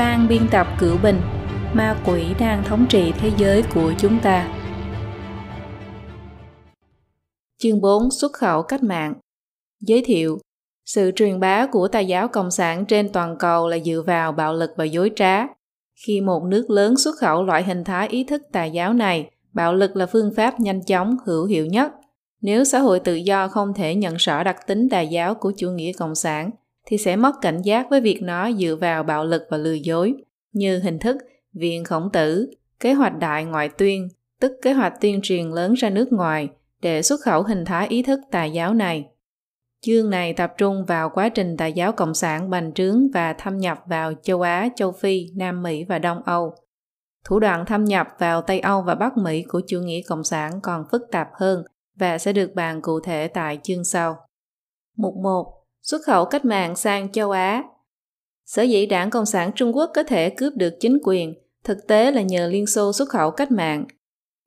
ban biên tập cửu bình ma quỷ đang thống trị thế giới của chúng ta. Chương 4 xuất khẩu cách mạng. Giới thiệu, sự truyền bá của tà giáo cộng sản trên toàn cầu là dựa vào bạo lực và dối trá. Khi một nước lớn xuất khẩu loại hình thái ý thức tà giáo này, bạo lực là phương pháp nhanh chóng, hữu hiệu nhất. Nếu xã hội tự do không thể nhận rõ đặc tính tà giáo của chủ nghĩa cộng sản thì sẽ mất cảnh giác với việc nó dựa vào bạo lực và lừa dối, như hình thức viện khổng tử, kế hoạch đại ngoại tuyên, tức kế hoạch tuyên truyền lớn ra nước ngoài để xuất khẩu hình thái ý thức tà giáo này. Chương này tập trung vào quá trình tà giáo cộng sản bành trướng và thâm nhập vào châu Á, châu Phi, Nam Mỹ và Đông Âu. Thủ đoạn thâm nhập vào Tây Âu và Bắc Mỹ của chủ nghĩa cộng sản còn phức tạp hơn và sẽ được bàn cụ thể tại chương sau. Mục 1 xuất khẩu cách mạng sang châu Á. Sở dĩ đảng Cộng sản Trung Quốc có thể cướp được chính quyền, thực tế là nhờ Liên Xô xuất khẩu cách mạng.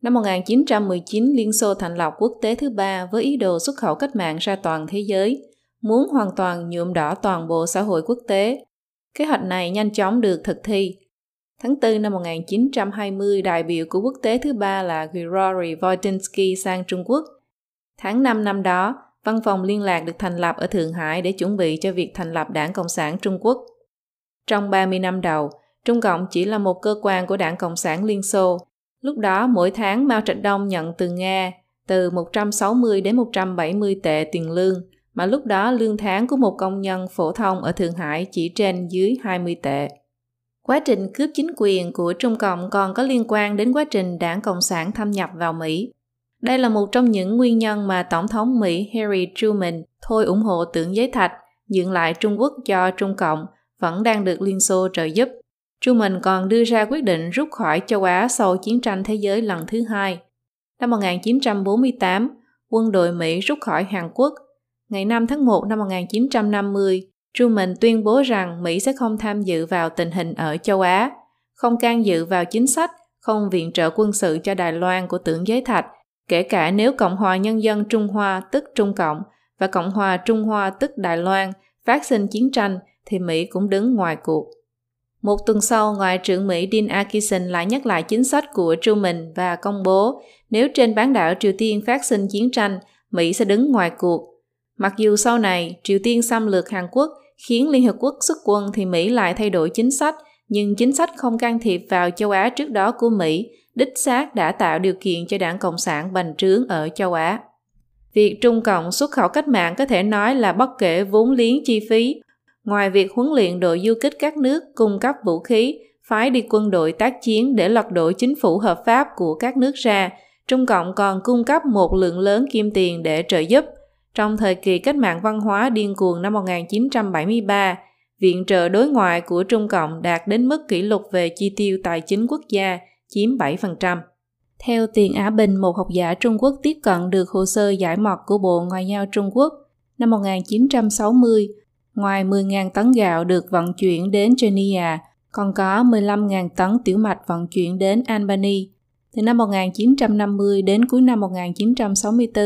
Năm 1919, Liên Xô thành lập quốc tế thứ ba với ý đồ xuất khẩu cách mạng ra toàn thế giới, muốn hoàn toàn nhuộm đỏ toàn bộ xã hội quốc tế. Kế hoạch này nhanh chóng được thực thi. Tháng 4 năm 1920, đại biểu của quốc tế thứ ba là Grigory Voitinsky sang Trung Quốc. Tháng 5 năm đó, Văn phòng liên lạc được thành lập ở Thượng Hải để chuẩn bị cho việc thành lập Đảng Cộng sản Trung Quốc. Trong 30 năm đầu, Trung Cộng chỉ là một cơ quan của Đảng Cộng sản Liên Xô. Lúc đó mỗi tháng Mao Trạch Đông nhận từ Nga từ 160 đến 170 tệ tiền lương, mà lúc đó lương tháng của một công nhân phổ thông ở Thượng Hải chỉ trên dưới 20 tệ. Quá trình cướp chính quyền của Trung Cộng còn có liên quan đến quá trình đảng Cộng sản thâm nhập vào Mỹ. Đây là một trong những nguyên nhân mà Tổng thống Mỹ Harry Truman thôi ủng hộ tưởng giấy thạch, dựng lại Trung Quốc cho Trung Cộng, vẫn đang được Liên Xô trợ giúp. Truman còn đưa ra quyết định rút khỏi châu Á sau chiến tranh thế giới lần thứ hai. Năm 1948, quân đội Mỹ rút khỏi Hàn Quốc. Ngày 5 tháng 1 năm 1950, Truman tuyên bố rằng Mỹ sẽ không tham dự vào tình hình ở châu Á, không can dự vào chính sách, không viện trợ quân sự cho Đài Loan của tưởng giới thạch kể cả nếu Cộng hòa Nhân dân Trung Hoa tức Trung Cộng và Cộng hòa Trung Hoa tức Đài Loan phát sinh chiến tranh thì Mỹ cũng đứng ngoài cuộc. Một tuần sau, Ngoại trưởng Mỹ Dean Acheson lại nhắc lại chính sách của Truman và công bố nếu trên bán đảo Triều Tiên phát sinh chiến tranh, Mỹ sẽ đứng ngoài cuộc. Mặc dù sau này Triều Tiên xâm lược Hàn Quốc khiến Liên Hợp Quốc xuất quân thì Mỹ lại thay đổi chính sách, nhưng chính sách không can thiệp vào châu Á trước đó của Mỹ đích xác đã tạo điều kiện cho đảng Cộng sản bành trướng ở châu Á. Việc Trung Cộng xuất khẩu cách mạng có thể nói là bất kể vốn liếng chi phí, ngoài việc huấn luyện đội du kích các nước cung cấp vũ khí, phái đi quân đội tác chiến để lật đổ chính phủ hợp pháp của các nước ra, Trung Cộng còn cung cấp một lượng lớn kim tiền để trợ giúp. Trong thời kỳ cách mạng văn hóa điên cuồng năm 1973, viện trợ đối ngoại của Trung Cộng đạt đến mức kỷ lục về chi tiêu tài chính quốc gia – chiếm 7%. Theo Tiền Á Bình, một học giả Trung Quốc tiếp cận được hồ sơ giải mọt của Bộ Ngoại giao Trung Quốc năm 1960, ngoài 10.000 tấn gạo được vận chuyển đến Chechnya, còn có 15.000 tấn tiểu mạch vận chuyển đến Albany. Từ năm 1950 đến cuối năm 1964,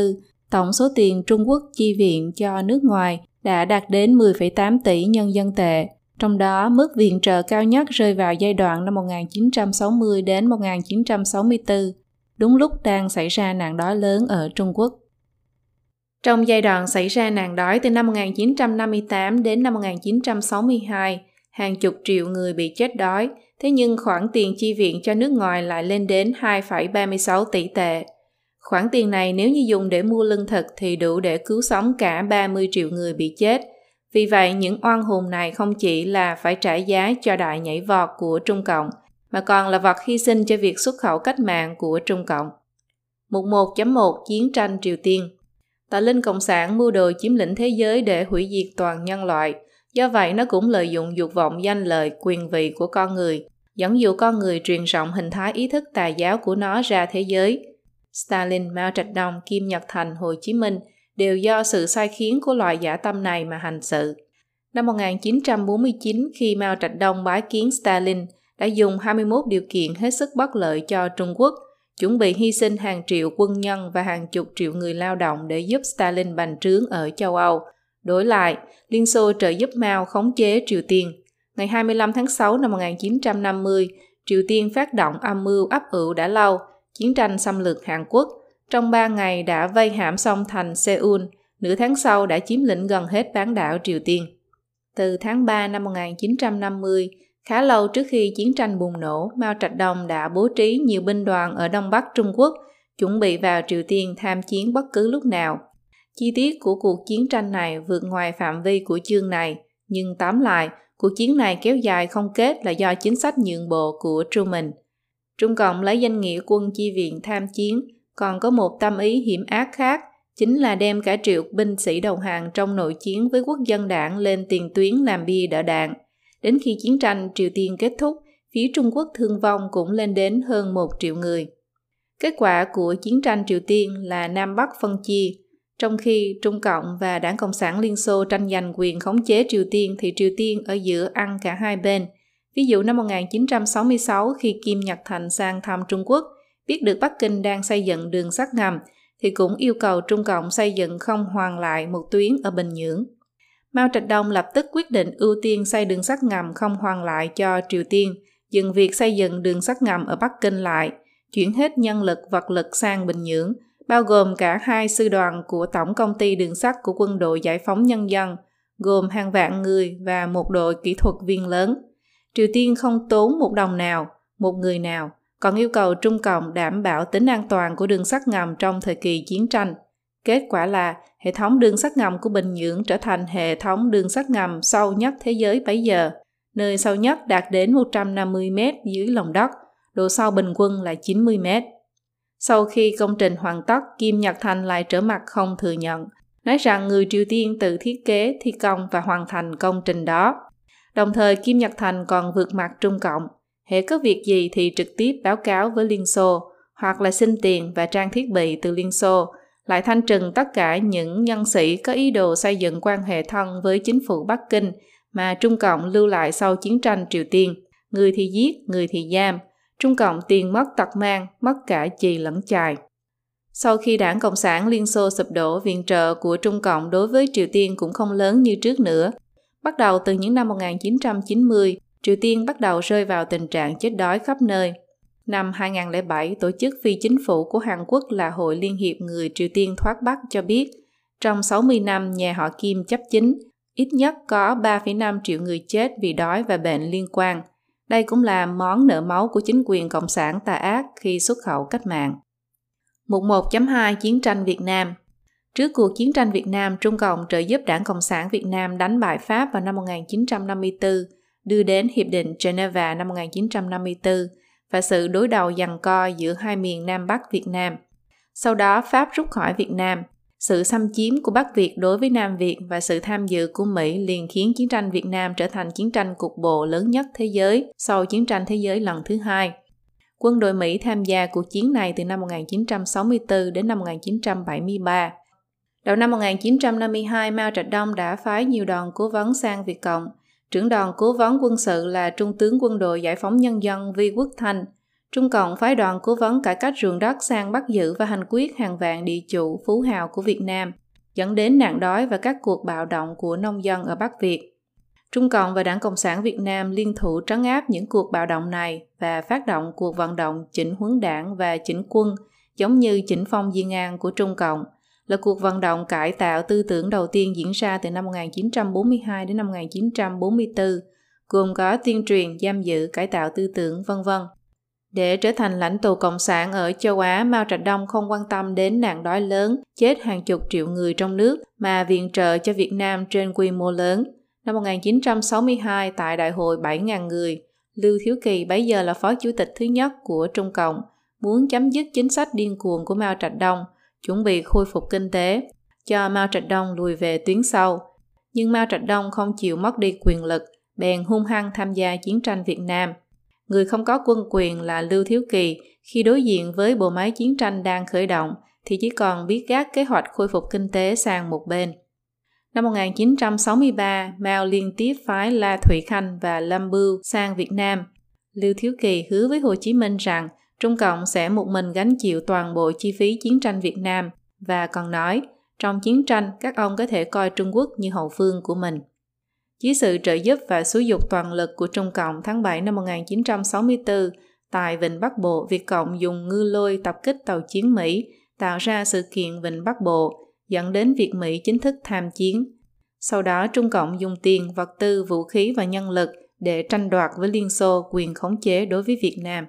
tổng số tiền Trung Quốc chi viện cho nước ngoài đã đạt đến 10,8 tỷ nhân dân tệ, trong đó, mức viện trợ cao nhất rơi vào giai đoạn năm 1960 đến 1964, đúng lúc đang xảy ra nạn đói lớn ở Trung Quốc. Trong giai đoạn xảy ra nạn đói từ năm 1958 đến năm 1962, hàng chục triệu người bị chết đói, thế nhưng khoản tiền chi viện cho nước ngoài lại lên đến 2,36 tỷ tệ. Khoản tiền này nếu như dùng để mua lương thực thì đủ để cứu sống cả 30 triệu người bị chết – vì vậy, những oan hồn này không chỉ là phải trả giá cho đại nhảy vọt của Trung Cộng, mà còn là vật hy sinh cho việc xuất khẩu cách mạng của Trung Cộng. Mục 1.1 Chiến tranh Triều Tiên Tà Linh Cộng sản mưu đồ chiếm lĩnh thế giới để hủy diệt toàn nhân loại, do vậy nó cũng lợi dụng dục vọng danh lợi, quyền vị của con người, dẫn dụ con người truyền rộng hình thái ý thức tà giáo của nó ra thế giới. Stalin, Mao Trạch Đông, Kim Nhật Thành, Hồ Chí Minh – đều do sự sai khiến của loại giả tâm này mà hành sự. Năm 1949, khi Mao Trạch Đông bái kiến Stalin, đã dùng 21 điều kiện hết sức bất lợi cho Trung Quốc, chuẩn bị hy sinh hàng triệu quân nhân và hàng chục triệu người lao động để giúp Stalin bành trướng ở châu Âu. Đối lại, Liên Xô trợ giúp Mao khống chế Triều Tiên. Ngày 25 tháng 6 năm 1950, Triều Tiên phát động âm mưu ấp ủ đã lâu, chiến tranh xâm lược Hàn Quốc. Trong 3 ngày đã vây hãm xong thành Seoul, nửa tháng sau đã chiếm lĩnh gần hết bán đảo Triều Tiên. Từ tháng 3 năm 1950, khá lâu trước khi chiến tranh bùng nổ, Mao Trạch Đông đã bố trí nhiều binh đoàn ở Đông Bắc Trung Quốc, chuẩn bị vào Triều Tiên tham chiến bất cứ lúc nào. Chi tiết của cuộc chiến tranh này vượt ngoài phạm vi của chương này, nhưng tóm lại, cuộc chiến này kéo dài không kết là do chính sách nhượng bộ của Truman. Trung Cộng lấy danh nghĩa quân chi viện tham chiến, còn có một tâm ý hiểm ác khác, chính là đem cả triệu binh sĩ đầu hàng trong nội chiến với quốc dân đảng lên tiền tuyến làm bia đỡ đạn. Đến khi chiến tranh Triều Tiên kết thúc, phía Trung Quốc thương vong cũng lên đến hơn một triệu người. Kết quả của chiến tranh Triều Tiên là Nam Bắc phân chia, trong khi Trung Cộng và Đảng Cộng sản Liên Xô tranh giành quyền khống chế Triều Tiên thì Triều Tiên ở giữa ăn cả hai bên. Ví dụ năm 1966 khi Kim Nhật Thành sang thăm Trung Quốc, biết được Bắc Kinh đang xây dựng đường sắt ngầm thì cũng yêu cầu Trung Cộng xây dựng không hoàn lại một tuyến ở Bình Nhưỡng. Mao Trạch Đông lập tức quyết định ưu tiên xây đường sắt ngầm không hoàn lại cho Triều Tiên, dừng việc xây dựng đường sắt ngầm ở Bắc Kinh lại, chuyển hết nhân lực vật lực sang Bình Nhưỡng – bao gồm cả hai sư đoàn của Tổng công ty đường sắt của quân đội giải phóng nhân dân, gồm hàng vạn người và một đội kỹ thuật viên lớn. Triều Tiên không tốn một đồng nào, một người nào, còn yêu cầu Trung Cộng đảm bảo tính an toàn của đường sắt ngầm trong thời kỳ chiến tranh. Kết quả là hệ thống đường sắt ngầm của Bình Nhưỡng trở thành hệ thống đường sắt ngầm sâu nhất thế giới bấy giờ, nơi sâu nhất đạt đến 150 mét dưới lòng đất, độ sâu bình quân là 90 mét. Sau khi công trình hoàn tất, Kim Nhật Thành lại trở mặt không thừa nhận, nói rằng người Triều Tiên tự thiết kế, thi công và hoàn thành công trình đó. Đồng thời Kim Nhật Thành còn vượt mặt Trung Cộng. Hệ có việc gì thì trực tiếp báo cáo với Liên Xô, hoặc là xin tiền và trang thiết bị từ Liên Xô, lại thanh trừng tất cả những nhân sĩ có ý đồ xây dựng quan hệ thân với chính phủ Bắc Kinh mà Trung Cộng lưu lại sau chiến tranh Triều Tiên. Người thì giết, người thì giam, Trung Cộng tiền mất tật mang, mất cả chì lẫn chài. Sau khi đảng Cộng sản Liên Xô sụp đổ, viện trợ của Trung Cộng đối với Triều Tiên cũng không lớn như trước nữa. Bắt đầu từ những năm 1990, Triều Tiên bắt đầu rơi vào tình trạng chết đói khắp nơi. Năm 2007, tổ chức phi chính phủ của Hàn Quốc là Hội Liên hiệp Người Triều Tiên thoát Bắc cho biết, trong 60 năm nhà họ Kim chấp chính, ít nhất có 3,5 triệu người chết vì đói và bệnh liên quan – đây cũng là món nợ máu của chính quyền Cộng sản tà ác khi xuất khẩu cách mạng. Mục 1.2 Chiến tranh Việt Nam Trước cuộc chiến tranh Việt Nam, Trung Cộng trợ giúp Đảng Cộng sản Việt Nam đánh bại Pháp vào năm 1954, đưa đến Hiệp định Geneva năm 1954 và sự đối đầu giằng co giữa hai miền Nam Bắc Việt Nam. Sau đó, Pháp rút khỏi Việt Nam – sự xâm chiếm của Bắc Việt đối với Nam Việt và sự tham dự của Mỹ liền khiến chiến tranh Việt Nam trở thành chiến tranh cục bộ lớn nhất thế giới sau chiến tranh thế giới lần thứ hai. Quân đội Mỹ tham gia cuộc chiến này từ năm 1964 đến năm 1973. Đầu năm 1952, Mao Trạch Đông đã phái nhiều đoàn cố vấn sang Việt Cộng. Trưởng đoàn cố vấn quân sự là Trung tướng quân đội Giải phóng Nhân dân Vi Quốc Thanh – Trung Cộng phái đoàn cố vấn cải cách ruộng đất sang bắt giữ và hành quyết hàng vạn địa chủ phú hào của Việt Nam, dẫn đến nạn đói và các cuộc bạo động của nông dân ở Bắc Việt. Trung Cộng và Đảng Cộng sản Việt Nam liên thủ trấn áp những cuộc bạo động này và phát động cuộc vận động chỉnh huấn đảng và chỉnh quân giống như chỉnh phong Diên An của Trung Cộng là cuộc vận động cải tạo tư tưởng đầu tiên diễn ra từ năm 1942 đến năm 1944, gồm có tuyên truyền, giam giữ, cải tạo tư tưởng, vân vân. Để trở thành lãnh tụ cộng sản ở châu Á, Mao Trạch Đông không quan tâm đến nạn đói lớn, chết hàng chục triệu người trong nước, mà viện trợ cho Việt Nam trên quy mô lớn. Năm 1962, tại Đại hội 7.000 người, Lưu Thiếu Kỳ bấy giờ là phó chủ tịch thứ nhất của Trung Cộng, muốn chấm dứt chính sách điên cuồng của Mao Trạch Đông, chuẩn bị khôi phục kinh tế, cho Mao Trạch Đông lùi về tuyến sau. Nhưng Mao Trạch Đông không chịu mất đi quyền lực, bèn hung hăng tham gia chiến tranh Việt Nam – Người không có quân quyền là Lưu Thiếu Kỳ khi đối diện với bộ máy chiến tranh đang khởi động thì chỉ còn biết gác kế hoạch khôi phục kinh tế sang một bên. Năm 1963, Mao liên tiếp phái La Thụy Khanh và Lâm Bưu sang Việt Nam. Lưu Thiếu Kỳ hứa với Hồ Chí Minh rằng Trung Cộng sẽ một mình gánh chịu toàn bộ chi phí chiến tranh Việt Nam và còn nói, trong chiến tranh các ông có thể coi Trung Quốc như hậu phương của mình. dưới sự trợ giúp và xúi dục toàn lực của Trung Cộng tháng 7 năm 1964, tại Vịnh Bắc Bộ, Việt Cộng dùng ngư lôi tập kích tàu chiến Mỹ, tạo ra sự kiện Vịnh Bắc Bộ, dẫn đến việc Mỹ chính thức tham chiến. Sau đó, Trung Cộng dùng tiền, vật tư, vũ khí và nhân lực để tranh đoạt với Liên Xô quyền khống chế đối với Việt Nam.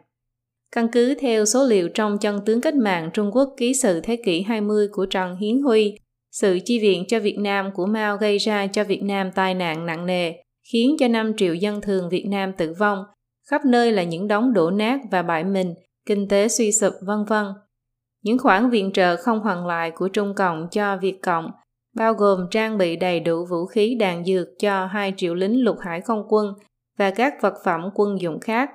Căn cứ theo số liệu trong chân tướng cách mạng Trung Quốc ký sự thế kỷ 20 của Trần Hiến Huy, sự chi viện cho Việt Nam của Mao gây ra cho Việt Nam tai nạn nặng nề, khiến cho 5 triệu dân thường Việt Nam tử vong, khắp nơi là những đống đổ nát và bại mình, kinh tế suy sụp vân vân. Những khoản viện trợ không hoàn lại của Trung Cộng cho Việt Cộng bao gồm trang bị đầy đủ vũ khí đạn dược cho 2 triệu lính lục hải không quân và các vật phẩm quân dụng khác,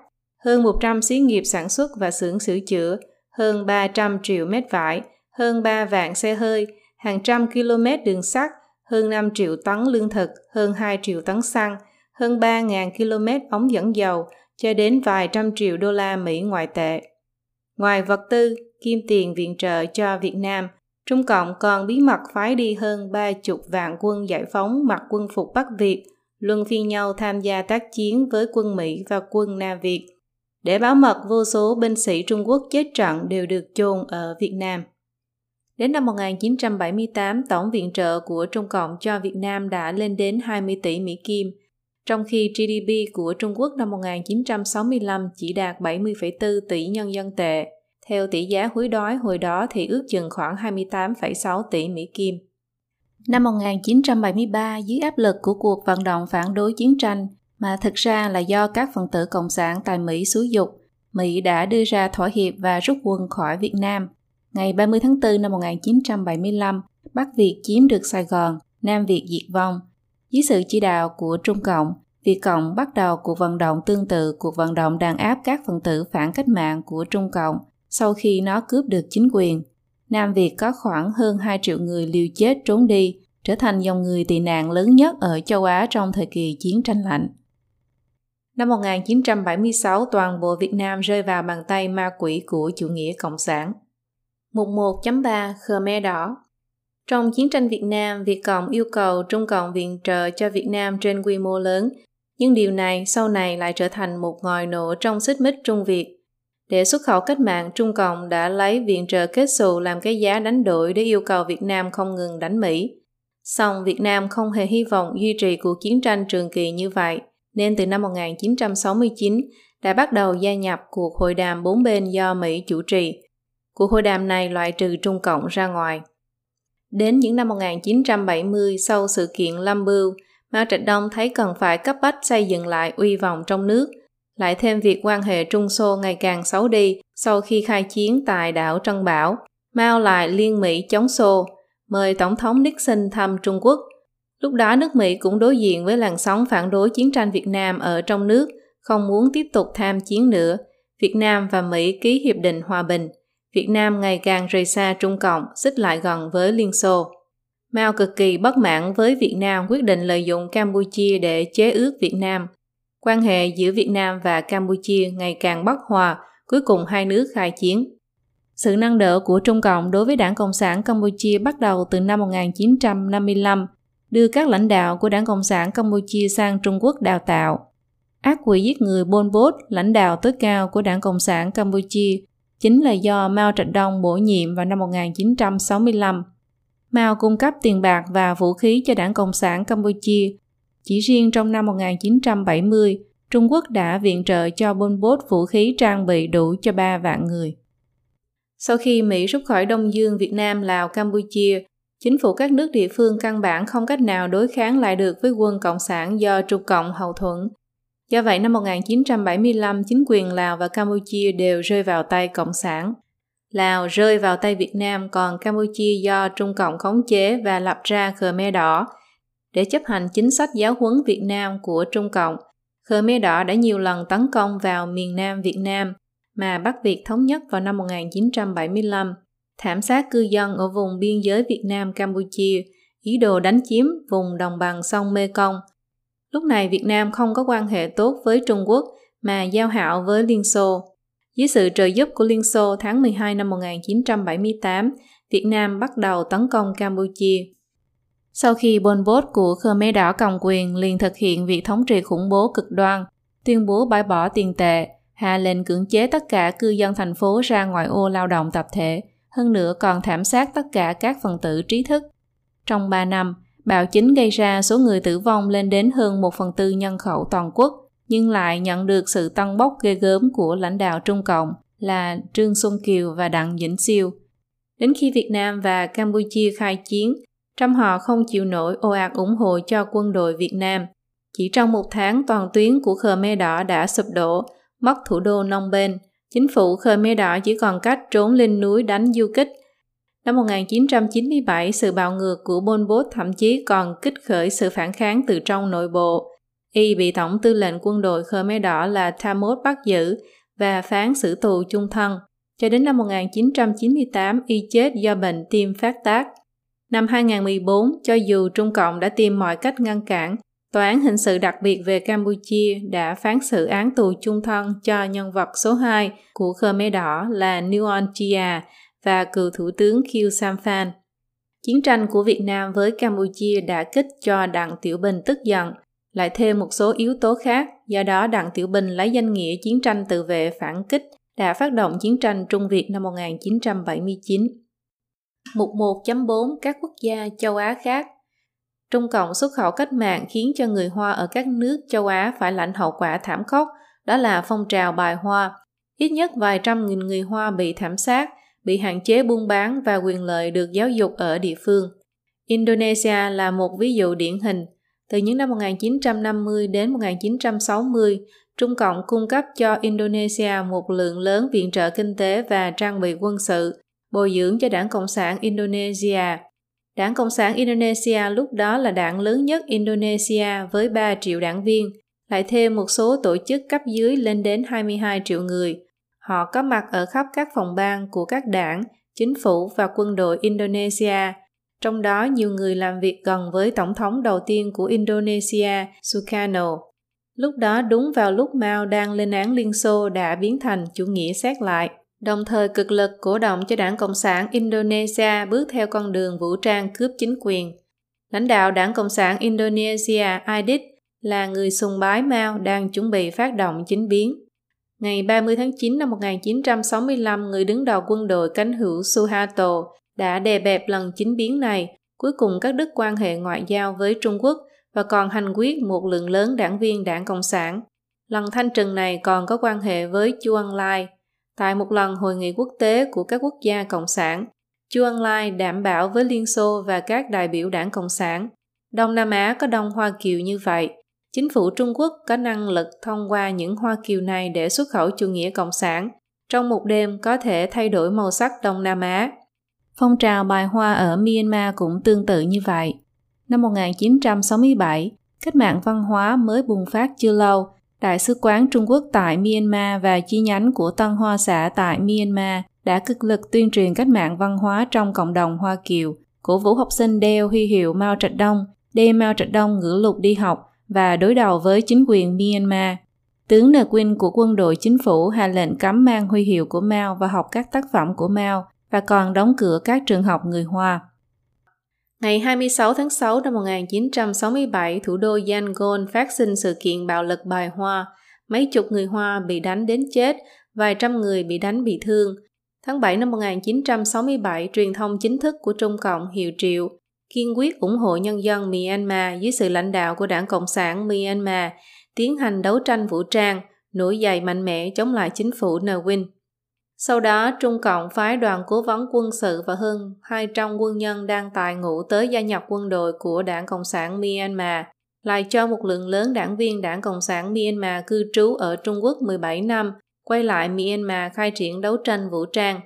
hơn 100 xí nghiệp sản xuất và xưởng sửa chữa, hơn 300 triệu mét vải, hơn 3 vạn xe hơi, hàng trăm km đường sắt, hơn 5 triệu tấn lương thực, hơn 2 triệu tấn xăng, hơn 3.000 km ống dẫn dầu, cho đến vài trăm triệu đô la Mỹ ngoại tệ. Ngoài vật tư, kim tiền viện trợ cho Việt Nam, Trung Cộng còn bí mật phái đi hơn ba chục vạn quân giải phóng mặc quân phục Bắc Việt, luân phiên nhau tham gia tác chiến với quân Mỹ và quân Nam Việt. Để bảo mật vô số binh sĩ Trung Quốc chết trận đều được chôn ở Việt Nam. Đến năm 1978, tổng viện trợ của Trung Cộng cho Việt Nam đã lên đến 20 tỷ Mỹ Kim, trong khi GDP của Trung Quốc năm 1965 chỉ đạt 70,4 tỷ nhân dân tệ. Theo tỷ giá hối đoái hồi đó thì ước chừng khoảng 28,6 tỷ Mỹ Kim. Năm 1973, dưới áp lực của cuộc vận động phản đối chiến tranh, mà thực ra là do các phần tử Cộng sản tại Mỹ xúi dục, Mỹ đã đưa ra thỏa hiệp và rút quân khỏi Việt Nam. Ngày 30 tháng 4 năm 1975, Bắc Việt chiếm được Sài Gòn, Nam Việt diệt vong. Dưới sự chỉ đạo của Trung Cộng, Việt Cộng bắt đầu cuộc vận động tương tự cuộc vận động đàn áp các phần tử phản cách mạng của Trung Cộng sau khi nó cướp được chính quyền. Nam Việt có khoảng hơn 2 triệu người liều chết trốn đi, trở thành dòng người tị nạn lớn nhất ở châu Á trong thời kỳ chiến tranh lạnh. Năm 1976, toàn bộ Việt Nam rơi vào bàn tay ma quỷ của chủ nghĩa cộng sản. Mục 1.3 Khmer Đỏ Trong chiến tranh Việt Nam, Việt Cộng yêu cầu Trung Cộng viện trợ cho Việt Nam trên quy mô lớn, nhưng điều này sau này lại trở thành một ngòi nổ trong xích mích Trung Việt. Để xuất khẩu cách mạng, Trung Cộng đã lấy viện trợ kết xù làm cái giá đánh đổi để yêu cầu Việt Nam không ngừng đánh Mỹ. Song Việt Nam không hề hy vọng duy trì cuộc chiến tranh trường kỳ như vậy, nên từ năm 1969 đã bắt đầu gia nhập cuộc hội đàm bốn bên do Mỹ chủ trì. Cuộc hội đàm này loại trừ Trung Cộng ra ngoài. Đến những năm 1970 sau sự kiện Lâm Bưu, Mao Trạch Đông thấy cần phải cấp bách xây dựng lại uy vọng trong nước, lại thêm việc quan hệ Trung Xô ngày càng xấu đi sau khi khai chiến tại đảo Trân Bảo. Mao lại liên Mỹ chống Xô, mời Tổng thống Nixon thăm Trung Quốc. Lúc đó nước Mỹ cũng đối diện với làn sóng phản đối chiến tranh Việt Nam ở trong nước, không muốn tiếp tục tham chiến nữa. Việt Nam và Mỹ ký hiệp định hòa bình. Việt Nam ngày càng rời xa Trung Cộng, xích lại gần với Liên Xô. Mao cực kỳ bất mãn với Việt Nam quyết định lợi dụng Campuchia để chế ước Việt Nam. Quan hệ giữa Việt Nam và Campuchia ngày càng bất hòa, cuối cùng hai nước khai chiến. Sự nâng đỡ của Trung Cộng đối với Đảng Cộng sản Campuchia bắt đầu từ năm 1955, đưa các lãnh đạo của Đảng Cộng sản Campuchia sang Trung Quốc đào tạo. Ác quỷ giết người Pol Pot, lãnh đạo tối cao của Đảng Cộng sản Campuchia, chính là do Mao Trạch Đông bổ nhiệm vào năm 1965. Mao cung cấp tiền bạc và vũ khí cho Đảng Cộng sản Campuchia. Chỉ riêng trong năm 1970, Trung Quốc đã viện trợ cho Pol Pot vũ khí trang bị đủ cho 3 vạn người. Sau khi Mỹ rút khỏi Đông Dương, Việt Nam, Lào, Campuchia, chính phủ các nước địa phương căn bản không cách nào đối kháng lại được với quân Cộng sản do Trung Cộng hậu thuẫn. Do vậy, năm 1975, chính quyền Lào và Campuchia đều rơi vào tay Cộng sản. Lào rơi vào tay Việt Nam, còn Campuchia do Trung Cộng khống chế và lập ra Khmer Đỏ để chấp hành chính sách giáo huấn Việt Nam của Trung Cộng. Khmer Đỏ đã nhiều lần tấn công vào miền Nam Việt Nam, mà Bắc Việt thống nhất vào năm 1975, thảm sát cư dân ở vùng biên giới Việt Nam-Campuchia, ý đồ đánh chiếm vùng đồng bằng sông Mekong. Lúc này Việt Nam không có quan hệ tốt với Trung Quốc mà giao hảo với Liên Xô. Dưới sự trợ giúp của Liên Xô tháng 12 năm 1978, Việt Nam bắt đầu tấn công Campuchia. Sau khi Pol Pot của Khmer Đỏ cầm quyền liền thực hiện việc thống trị khủng bố cực đoan, tuyên bố bãi bỏ tiền tệ, hạ lệnh cưỡng chế tất cả cư dân thành phố ra ngoài ô lao động tập thể, hơn nữa còn thảm sát tất cả các phần tử trí thức. Trong 3 năm, bạo chính gây ra số người tử vong lên đến hơn 1 phần tư nhân khẩu toàn quốc, nhưng lại nhận được sự tăng bốc ghê gớm của lãnh đạo Trung Cộng là Trương Xuân Kiều và Đặng Vĩnh Siêu. Đến khi Việt Nam và Campuchia khai chiến, trăm họ không chịu nổi ồ ạt ủng hộ cho quân đội Việt Nam. Chỉ trong một tháng toàn tuyến của Khmer Đỏ đã sụp đổ, mất thủ đô Phnom Penh. Chính phủ Khmer Đỏ chỉ còn cách trốn lên núi đánh du kích. Năm 1997, sự bạo ngược của Pol Pot thậm chí còn kích khởi sự phản kháng từ trong nội bộ. Y bị Tổng tư lệnh quân đội Khmer Đỏ là Thamot bắt giữ và phán xử tù chung thân. Cho đến năm 1998, Y chết do bệnh tim phát tác. Năm 2014, cho dù Trung Cộng đã tìm mọi cách ngăn cản, Tòa án hình sự đặc biệt về Campuchia đã phán xử án tù chung thân cho nhân vật số 2 của Khmer Đỏ là Nuon Chia và cựu Thủ tướng Khieu Samphan. Chiến tranh của Việt Nam với Campuchia đã kích cho Đặng Tiểu Bình tức giận, lại thêm một số yếu tố khác, do đó Đặng Tiểu Bình lấy danh nghĩa chiến tranh tự vệ phản kích đã phát động chiến tranh Trung Việt năm 1979. Mục 1.4 Các quốc gia châu Á khác Trung Cộng xuất khẩu cách mạng khiến cho người Hoa ở các nước châu Á phải lãnh hậu quả thảm khốc, đó là phong trào bài Hoa. Ít nhất vài trăm nghìn người Hoa bị thảm sát, bị hạn chế buôn bán và quyền lợi được giáo dục ở địa phương. Indonesia là một ví dụ điển hình. Từ những năm 1950 đến 1960, Trung Cộng cung cấp cho Indonesia một lượng lớn viện trợ kinh tế và trang bị quân sự, bồi dưỡng cho đảng Cộng sản Indonesia. Đảng Cộng sản Indonesia lúc đó là đảng lớn nhất Indonesia với 3 triệu đảng viên, lại thêm một số tổ chức cấp dưới lên đến 22 triệu người. Họ có mặt ở khắp các phòng ban của các đảng, chính phủ và quân đội Indonesia, trong đó nhiều người làm việc gần với tổng thống đầu tiên của Indonesia, Sukarno. Lúc đó đúng vào lúc Mao đang lên án Liên Xô đã biến thành chủ nghĩa xét lại đồng thời cực lực cổ động cho đảng Cộng sản Indonesia bước theo con đường vũ trang cướp chính quyền. Lãnh đạo đảng Cộng sản Indonesia Aidit là người sùng bái Mao đang chuẩn bị phát động chính biến. Ngày 30 tháng 9 năm 1965, người đứng đầu quân đội cánh hữu Suharto đã đè bẹp lần chính biến này, cuối cùng các đức quan hệ ngoại giao với Trung Quốc và còn hành quyết một lượng lớn đảng viên đảng Cộng sản. Lần thanh trừng này còn có quan hệ với Chu Ân Lai, Tại một lần hội nghị quốc tế của các quốc gia cộng sản, Chu Ân Lai đảm bảo với Liên Xô và các đại biểu đảng Cộng sản, Đông Nam Á có đông Hoa Kiều như vậy, chính phủ Trung Quốc có năng lực thông qua những Hoa Kiều này để xuất khẩu chủ nghĩa Cộng sản, trong một đêm có thể thay đổi màu sắc Đông Nam Á. Phong trào bài hoa ở Myanmar cũng tương tự như vậy. Năm 1967, cách mạng văn hóa mới bùng phát chưa lâu Đại sứ quán Trung Quốc tại Myanmar và chi nhánh của Tân Hoa xã tại Myanmar đã cực lực tuyên truyền cách mạng văn hóa trong cộng đồng Hoa Kiều, cổ vũ học sinh đeo huy hiệu Mao Trạch Đông, đem Mao Trạch Đông ngữ lục đi học và đối đầu với chính quyền Myanmar. Tướng Nờ Quynh của quân đội chính phủ hạ lệnh cấm mang huy hiệu của Mao và học các tác phẩm của Mao và còn đóng cửa các trường học người Hoa. Ngày 26 tháng 6 năm 1967, thủ đô Yangon phát sinh sự kiện bạo lực bài Hoa. Mấy chục người Hoa bị đánh đến chết, vài trăm người bị đánh bị thương. Tháng 7 năm 1967, truyền thông chính thức của Trung Cộng hiệu triệu kiên quyết ủng hộ nhân dân Myanmar dưới sự lãnh đạo của Đảng Cộng sản Myanmar tiến hành đấu tranh vũ trang, nổi dậy mạnh mẽ chống lại chính phủ Nguyen. Win. Sau đó, Trung Cộng phái đoàn cố vấn quân sự và hơn 200 quân nhân đang tài ngũ tới gia nhập quân đội của Đảng Cộng sản Myanmar, lại cho một lượng lớn đảng viên Đảng Cộng sản Myanmar cư trú ở Trung Quốc 17 năm, quay lại Myanmar khai triển đấu tranh vũ trang.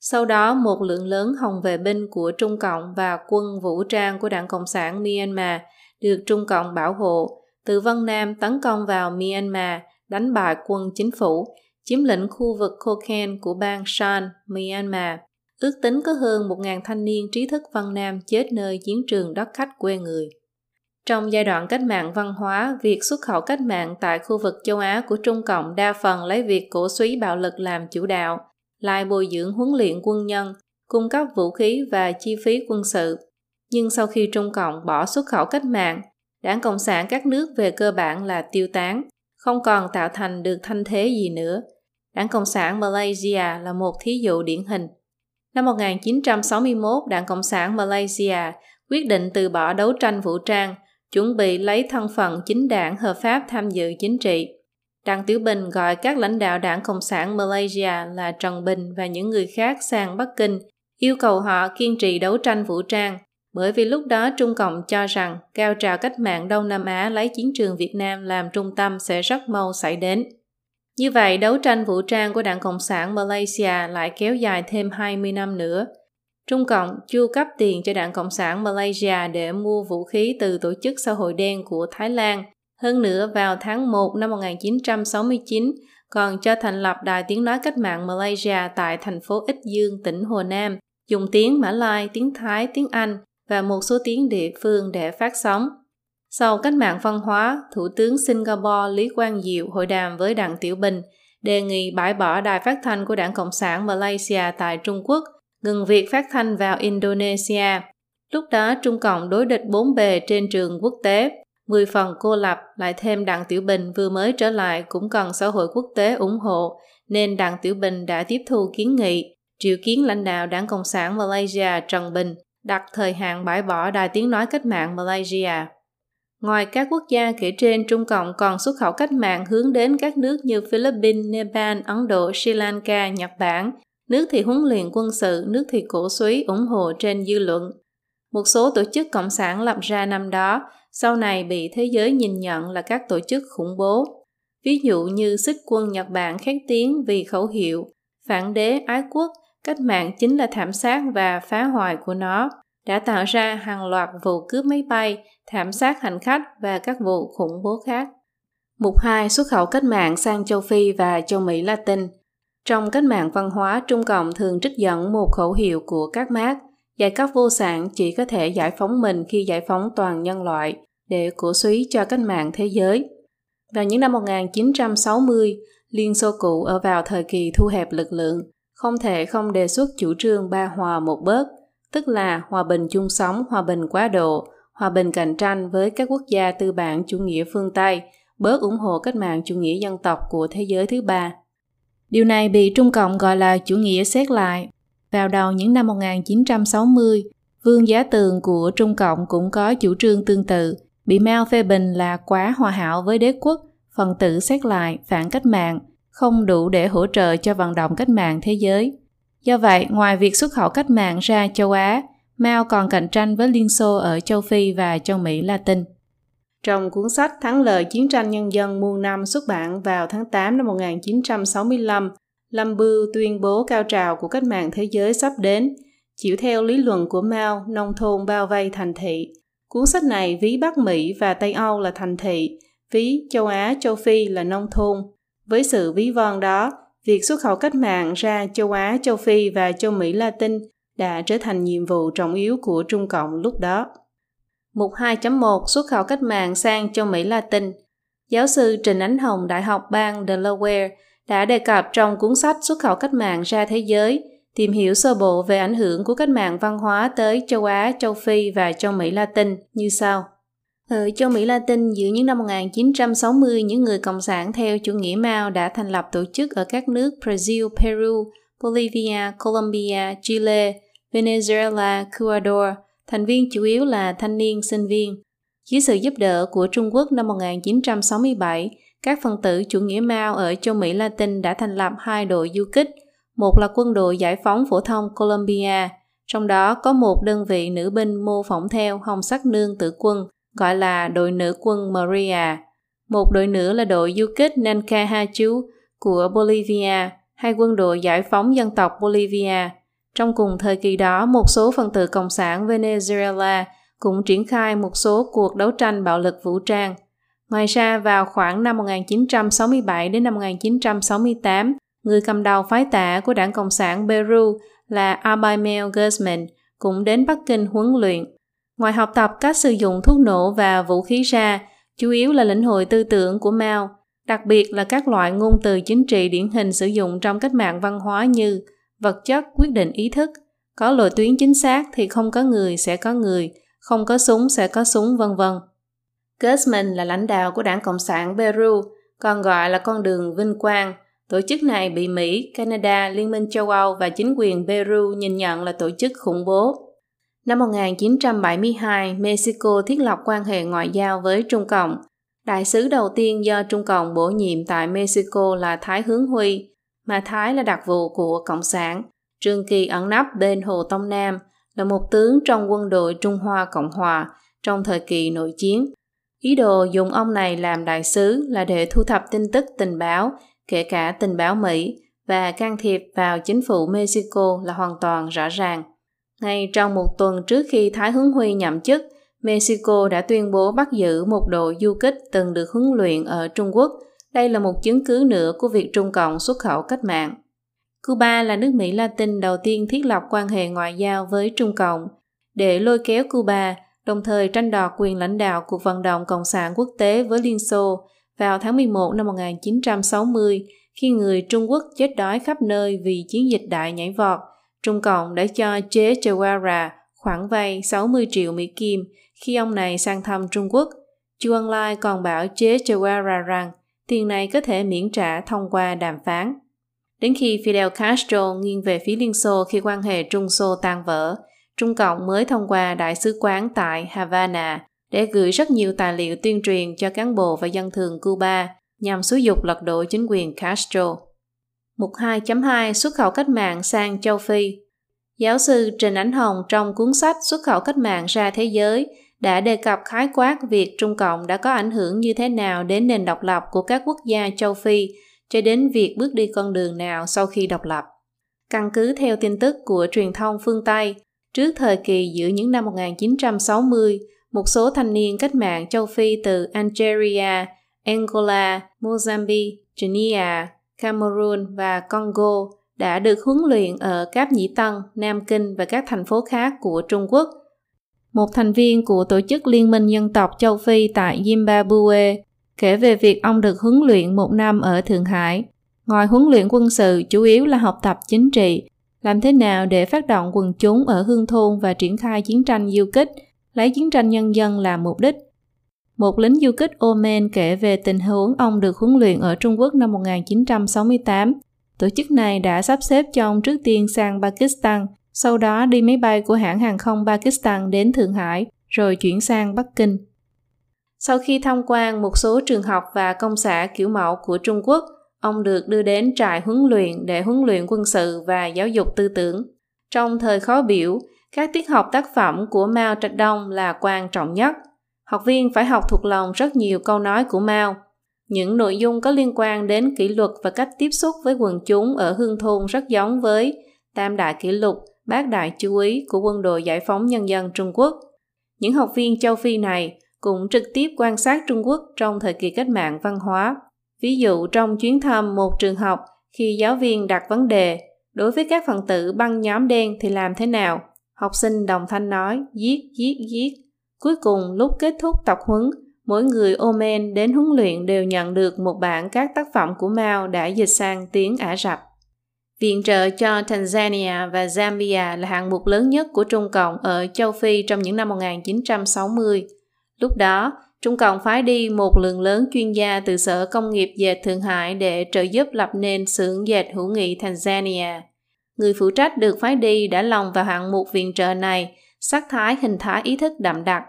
Sau đó, một lượng lớn hồng vệ binh của Trung Cộng và quân vũ trang của Đảng Cộng sản Myanmar được Trung Cộng bảo hộ từ Vân Nam tấn công vào Myanmar, đánh bại quân chính phủ, chiếm lĩnh khu vực Kokhen của bang Shan, Myanmar. Ước tính có hơn 1.000 thanh niên trí thức văn Nam chết nơi chiến trường đất khách quê người. Trong giai đoạn cách mạng văn hóa, việc xuất khẩu cách mạng tại khu vực châu Á của Trung Cộng đa phần lấy việc cổ suý bạo lực làm chủ đạo, lại bồi dưỡng huấn luyện quân nhân, cung cấp vũ khí và chi phí quân sự. Nhưng sau khi Trung Cộng bỏ xuất khẩu cách mạng, đảng Cộng sản các nước về cơ bản là tiêu tán, không còn tạo thành được thanh thế gì nữa. Đảng Cộng sản Malaysia là một thí dụ điển hình. Năm 1961, Đảng Cộng sản Malaysia quyết định từ bỏ đấu tranh vũ trang, chuẩn bị lấy thân phận chính đảng hợp pháp tham dự chính trị. Đặng Tiểu Bình gọi các lãnh đạo đảng Cộng sản Malaysia là Trần Bình và những người khác sang Bắc Kinh, yêu cầu họ kiên trì đấu tranh vũ trang, bởi vì lúc đó Trung Cộng cho rằng cao trào cách mạng Đông Nam Á lấy chiến trường Việt Nam làm trung tâm sẽ rất mau xảy đến. Như vậy, đấu tranh vũ trang của Đảng Cộng sản Malaysia lại kéo dài thêm 20 năm nữa. Trung Cộng chu cấp tiền cho Đảng Cộng sản Malaysia để mua vũ khí từ Tổ chức Xã hội đen của Thái Lan. Hơn nữa, vào tháng 1 năm 1969, còn cho thành lập Đài Tiếng Nói Cách mạng Malaysia tại thành phố Ích Dương, tỉnh Hồ Nam, dùng tiếng Mã Lai, tiếng Thái, tiếng Anh và một số tiếng địa phương để phát sóng. Sau cách mạng văn hóa, Thủ tướng Singapore Lý Quang Diệu hội đàm với Đặng Tiểu Bình, đề nghị bãi bỏ đài phát thanh của Đảng Cộng sản Malaysia tại Trung Quốc, ngừng việc phát thanh vào Indonesia. Lúc đó Trung Cộng đối địch bốn bề trên trường quốc tế, 10 phần cô lập lại thêm Đặng Tiểu Bình vừa mới trở lại cũng cần xã hội quốc tế ủng hộ, nên Đặng Tiểu Bình đã tiếp thu kiến nghị, triệu kiến lãnh đạo Đảng Cộng sản Malaysia Trần Bình đặt thời hạn bãi bỏ đài tiếng nói cách mạng Malaysia. Ngoài các quốc gia kể trên, Trung Cộng còn xuất khẩu cách mạng hướng đến các nước như Philippines, Nepal, Ấn Độ, Sri Lanka, Nhật Bản. Nước thì huấn luyện quân sự, nước thì cổ suý ủng hộ trên dư luận. Một số tổ chức cộng sản lập ra năm đó, sau này bị thế giới nhìn nhận là các tổ chức khủng bố. Ví dụ như xích quân Nhật Bản khét tiếng vì khẩu hiệu phản đế ái quốc, cách mạng chính là thảm sát và phá hoại của nó đã tạo ra hàng loạt vụ cướp máy bay, thảm sát hành khách và các vụ khủng bố khác. Mục 2 xuất khẩu cách mạng sang châu Phi và châu Mỹ Latin. Trong cách mạng văn hóa, Trung Cộng thường trích dẫn một khẩu hiệu của các mác, giai cấp vô sản chỉ có thể giải phóng mình khi giải phóng toàn nhân loại, để cổ suý cho cách mạng thế giới. Vào những năm 1960, Liên Xô cũ ở vào thời kỳ thu hẹp lực lượng, không thể không đề xuất chủ trương ba hòa một bớt – tức là hòa bình chung sống, hòa bình quá độ, hòa bình cạnh tranh với các quốc gia tư bản chủ nghĩa phương Tây, bớt ủng hộ cách mạng chủ nghĩa dân tộc của thế giới thứ ba. Điều này bị Trung Cộng gọi là chủ nghĩa xét lại. Vào đầu những năm 1960, Vương Giá Tường của Trung Cộng cũng có chủ trương tương tự, bị Mao phê bình là quá hòa hảo với đế quốc, phần tử xét lại, phản cách mạng, không đủ để hỗ trợ cho vận động cách mạng thế giới. Do vậy, ngoài việc xuất khẩu cách mạng ra châu Á, Mao còn cạnh tranh với Liên Xô ở châu Phi và châu Mỹ Latin. Trong cuốn sách Thắng lợi chiến tranh nhân dân muôn năm xuất bản vào tháng 8 năm 1965, Lâm Bưu tuyên bố cao trào của cách mạng thế giới sắp đến, chịu theo lý luận của Mao, nông thôn bao vây thành thị. Cuốn sách này ví Bắc Mỹ và Tây Âu là thành thị, ví châu Á, châu Phi là nông thôn. Với sự ví von đó, việc xuất khẩu cách mạng ra châu Á, châu Phi và châu Mỹ Latin đã trở thành nhiệm vụ trọng yếu của Trung Cộng lúc đó. Mục 2.1 xuất khẩu cách mạng sang châu Mỹ Latin Giáo sư Trình Ánh Hồng Đại học bang Delaware đã đề cập trong cuốn sách Xuất khẩu cách mạng ra thế giới, tìm hiểu sơ bộ về ảnh hưởng của cách mạng văn hóa tới châu Á, châu Phi và châu Mỹ Latin như sau. Ở châu Mỹ Latin giữa những năm 1960, những người cộng sản theo chủ nghĩa Mao đã thành lập tổ chức ở các nước Brazil, Peru, Bolivia, Colombia, Chile, Venezuela, Ecuador. Thành viên chủ yếu là thanh niên sinh viên. Dưới sự giúp đỡ của Trung Quốc năm 1967, các phần tử chủ nghĩa Mao ở châu Mỹ Latin đã thành lập hai đội du kích. Một là quân đội giải phóng phổ thông Colombia, trong đó có một đơn vị nữ binh mô phỏng theo hồng sắc nương tử quân gọi là đội nữ quân Maria. Một đội nữa là đội du kích Nancahachu của Bolivia hay quân đội giải phóng dân tộc Bolivia. Trong cùng thời kỳ đó, một số phần tử Cộng sản Venezuela cũng triển khai một số cuộc đấu tranh bạo lực vũ trang. Ngoài ra, vào khoảng năm 1967 đến năm 1968, người cầm đầu phái tả của đảng Cộng sản Peru là Abaimel Guzman cũng đến Bắc Kinh huấn luyện Ngoài học tập cách sử dụng thuốc nổ và vũ khí ra, chủ yếu là lĩnh hội tư tưởng của Mao, đặc biệt là các loại ngôn từ chính trị điển hình sử dụng trong cách mạng văn hóa như vật chất quyết định ý thức, có lộ tuyến chính xác thì không có người sẽ có người, không có súng sẽ có súng vân vân. Guzman là lãnh đạo của đảng Cộng sản Peru, còn gọi là con đường vinh quang. Tổ chức này bị Mỹ, Canada, Liên minh châu Âu và chính quyền Peru nhìn nhận là tổ chức khủng bố. Năm 1972, Mexico thiết lập quan hệ ngoại giao với Trung Cộng. Đại sứ đầu tiên do Trung Cộng bổ nhiệm tại Mexico là Thái Hướng Huy, mà Thái là đặc vụ của Cộng sản. Trương Kỳ ẩn nấp bên Hồ Tông Nam, là một tướng trong quân đội Trung Hoa Cộng Hòa trong thời kỳ nội chiến. Ý đồ dùng ông này làm đại sứ là để thu thập tin tức tình báo, kể cả tình báo Mỹ, và can thiệp vào chính phủ Mexico là hoàn toàn rõ ràng. Ngay trong một tuần trước khi Thái Hướng Huy nhậm chức, Mexico đã tuyên bố bắt giữ một đội du kích từng được huấn luyện ở Trung Quốc. Đây là một chứng cứ nữa của việc Trung Cộng xuất khẩu cách mạng. Cuba là nước Mỹ Latin đầu tiên thiết lập quan hệ ngoại giao với Trung Cộng để lôi kéo Cuba, đồng thời tranh đoạt quyền lãnh đạo cuộc vận động Cộng sản quốc tế với Liên Xô vào tháng 11 năm 1960 khi người Trung Quốc chết đói khắp nơi vì chiến dịch đại nhảy vọt. Trung Cộng đã cho Che Guevara khoản vay 60 triệu Mỹ Kim khi ông này sang thăm Trung Quốc. Chu Ân Lai còn bảo Che Guevara rằng tiền này có thể miễn trả thông qua đàm phán. Đến khi Fidel Castro nghiêng về phía Liên Xô khi quan hệ Trung Xô tan vỡ, Trung Cộng mới thông qua Đại sứ quán tại Havana để gửi rất nhiều tài liệu tuyên truyền cho cán bộ và dân thường Cuba nhằm xúi dục lật đổ chính quyền Castro. Mục 2.2 Xuất khẩu cách mạng sang châu Phi Giáo sư Trình Ánh Hồng trong cuốn sách Xuất khẩu cách mạng ra thế giới đã đề cập khái quát việc Trung Cộng đã có ảnh hưởng như thế nào đến nền độc lập của các quốc gia châu Phi cho đến việc bước đi con đường nào sau khi độc lập. Căn cứ theo tin tức của truyền thông phương Tây, trước thời kỳ giữa những năm 1960, một số thanh niên cách mạng châu Phi từ Algeria, Angola, Mozambique, Guinea, Cameroon và Congo đã được huấn luyện ở Cáp Nhĩ Tân, Nam Kinh và các thành phố khác của Trung Quốc. Một thành viên của Tổ chức Liên minh Dân tộc châu Phi tại Zimbabwe kể về việc ông được huấn luyện một năm ở Thượng Hải. Ngoài huấn luyện quân sự, chủ yếu là học tập chính trị, làm thế nào để phát động quần chúng ở hương thôn và triển khai chiến tranh du kích, lấy chiến tranh nhân dân làm mục đích. Một lính du kích Oman kể về tình huống ông được huấn luyện ở Trung Quốc năm 1968. Tổ chức này đã sắp xếp cho ông trước tiên sang Pakistan, sau đó đi máy bay của hãng hàng không Pakistan đến Thượng Hải, rồi chuyển sang Bắc Kinh. Sau khi tham quan một số trường học và công xã kiểu mẫu của Trung Quốc, ông được đưa đến trại huấn luyện để huấn luyện quân sự và giáo dục tư tưởng. Trong thời khó biểu, các tiết học tác phẩm của Mao Trạch Đông là quan trọng nhất. Học viên phải học thuộc lòng rất nhiều câu nói của Mao. Những nội dung có liên quan đến kỷ luật và cách tiếp xúc với quần chúng ở hương thôn rất giống với Tam Đại Kỷ Lục, Bát Đại Chú Ý của Quân đội Giải phóng Nhân dân Trung Quốc. Những học viên châu Phi này cũng trực tiếp quan sát Trung Quốc trong thời kỳ cách mạng văn hóa. Ví dụ trong chuyến thăm một trường học, khi giáo viên đặt vấn đề, đối với các phần tử băng nhóm đen thì làm thế nào? Học sinh đồng thanh nói, giết, giết, giết. Cuối cùng, lúc kết thúc tập huấn, mỗi người Omen đến huấn luyện đều nhận được một bản các tác phẩm của Mao đã dịch sang tiếng Ả Rập. Viện trợ cho Tanzania và Zambia là hạng mục lớn nhất của Trung Cộng ở châu Phi trong những năm 1960. Lúc đó, Trung Cộng phái đi một lượng lớn chuyên gia từ Sở Công nghiệp Dệt Thượng Hải để trợ giúp lập nên xưởng dệt hữu nghị Tanzania. Người phụ trách được phái đi đã lòng vào hạng mục viện trợ này, sắc thái hình thái ý thức đậm đặc.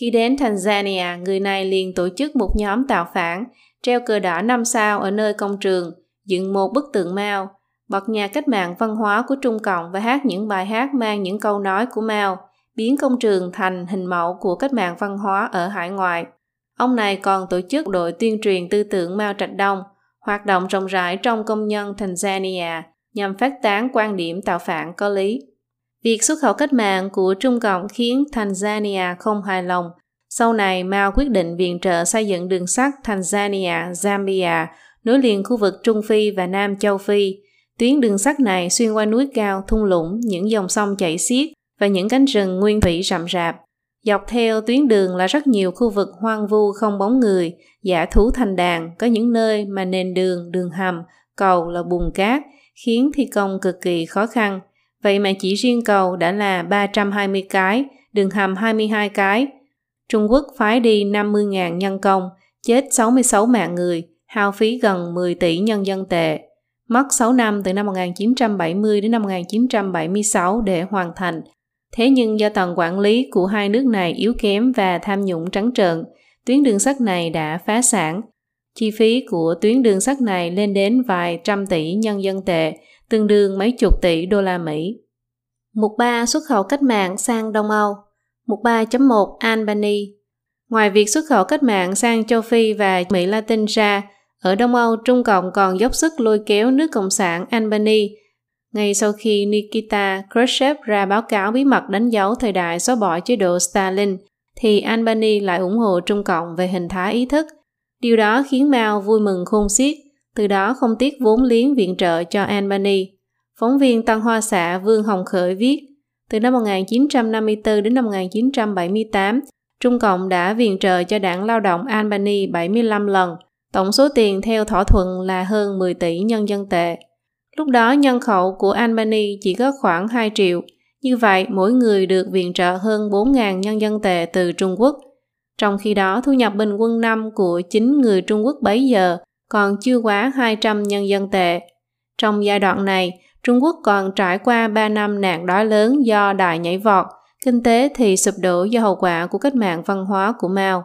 Khi đến Tanzania, người này liền tổ chức một nhóm tạo phản, treo cờ đỏ năm sao ở nơi công trường, dựng một bức tượng Mao, bật nhà cách mạng văn hóa của Trung Cộng và hát những bài hát mang những câu nói của Mao – biến công trường thành hình mẫu của cách mạng văn hóa ở hải ngoại. Ông này còn tổ chức đội tuyên truyền tư tưởng Mao Trạch Đông, hoạt động rộng rãi trong công nhân Tanzania nhằm phát tán quan điểm tạo phản có lý. Việc xuất khẩu cách mạng của Trung Cộng khiến Tanzania không hài lòng. Sau này, Mao quyết định viện trợ xây dựng đường sắt Tanzania, Zambia, nối liền khu vực Trung Phi và Nam Châu Phi. Tuyến đường sắt này xuyên qua núi cao, thung lũng, những dòng sông chảy xiết, và những cánh rừng nguyên thủy rậm rạp. Dọc theo tuyến đường là rất nhiều khu vực hoang vu không bóng người, giả thú thành đàn, có những nơi mà nền đường, đường hầm, cầu là bùn cát, khiến thi công cực kỳ khó khăn. Vậy mà chỉ riêng cầu đã là 320 cái, đường hầm 22 cái. Trung Quốc phái đi 50.000 nhân công, chết 66 mạng người, hao phí gần 10 tỷ nhân dân tệ. Mất 6 năm từ năm 1970 đến năm 1976 để hoàn thành. Thế nhưng do tầng quản lý của hai nước này yếu kém và tham nhũng trắng trợn, tuyến đường sắt này đã phá sản. Chi phí của tuyến đường sắt này lên đến vài trăm tỷ nhân dân tệ, tương đương mấy chục tỷ đô la Mỹ. Mục 3 xuất khẩu cách mạng sang Đông Âu Mục 3.1 Albany Ngoài việc xuất khẩu cách mạng sang châu Phi và Mỹ Latin ra, ở Đông Âu, Trung Cộng còn dốc sức lôi kéo nước Cộng sản Albany. Ngay sau khi Nikita Khrushchev ra báo cáo bí mật đánh dấu thời đại xóa bỏ chế độ Stalin, thì Albany lại ủng hộ Trung Cộng về hình thái ý thức. Điều đó khiến Mao vui mừng khôn xiết, từ đó không tiếc vốn liếng viện trợ cho Albany. Phóng viên Tăng Hoa Xạ Vương Hồng Khởi viết, từ năm 1954 đến năm 1978, Trung Cộng đã viện trợ cho đảng lao động Albany 75 lần, tổng số tiền theo thỏa thuận là hơn 10 tỷ nhân dân tệ. Lúc đó nhân khẩu của Albany chỉ có khoảng 2 triệu, như vậy mỗi người được viện trợ hơn 4.000 nhân dân tệ từ Trung Quốc. Trong khi đó, thu nhập bình quân năm của chính người Trung Quốc bấy giờ còn chưa quá 200 nhân dân tệ. Trong giai đoạn này, Trung Quốc còn trải qua 3 năm nạn đói lớn do đại nhảy vọt, kinh tế thì sụp đổ do hậu quả của cách mạng văn hóa của Mao.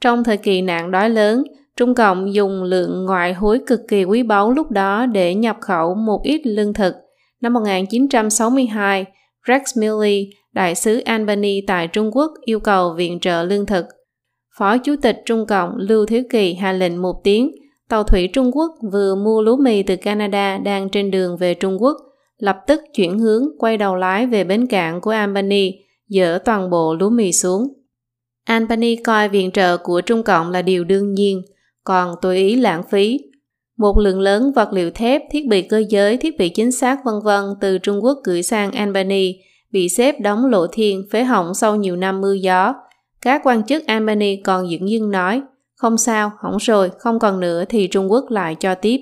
Trong thời kỳ nạn đói lớn, Trung Cộng dùng lượng ngoại hối cực kỳ quý báu lúc đó để nhập khẩu một ít lương thực. Năm 1962, Rex Milley, đại sứ Albany tại Trung Quốc yêu cầu viện trợ lương thực. Phó Chủ tịch Trung Cộng Lưu Thiếu Kỳ hạ lệnh một tiếng, tàu thủy Trung Quốc vừa mua lúa mì từ Canada đang trên đường về Trung Quốc, lập tức chuyển hướng quay đầu lái về bến cảng của Albany, dỡ toàn bộ lúa mì xuống. Albany coi viện trợ của Trung Cộng là điều đương nhiên, còn tùy ý lãng phí. Một lượng lớn vật liệu thép, thiết bị cơ giới, thiết bị chính xác vân vân từ Trung Quốc gửi sang Albany bị xếp đóng lộ thiên phế hỏng sau nhiều năm mưa gió. Các quan chức Albany còn dưỡng dưng nói, không sao, hỏng rồi, không còn nữa thì Trung Quốc lại cho tiếp.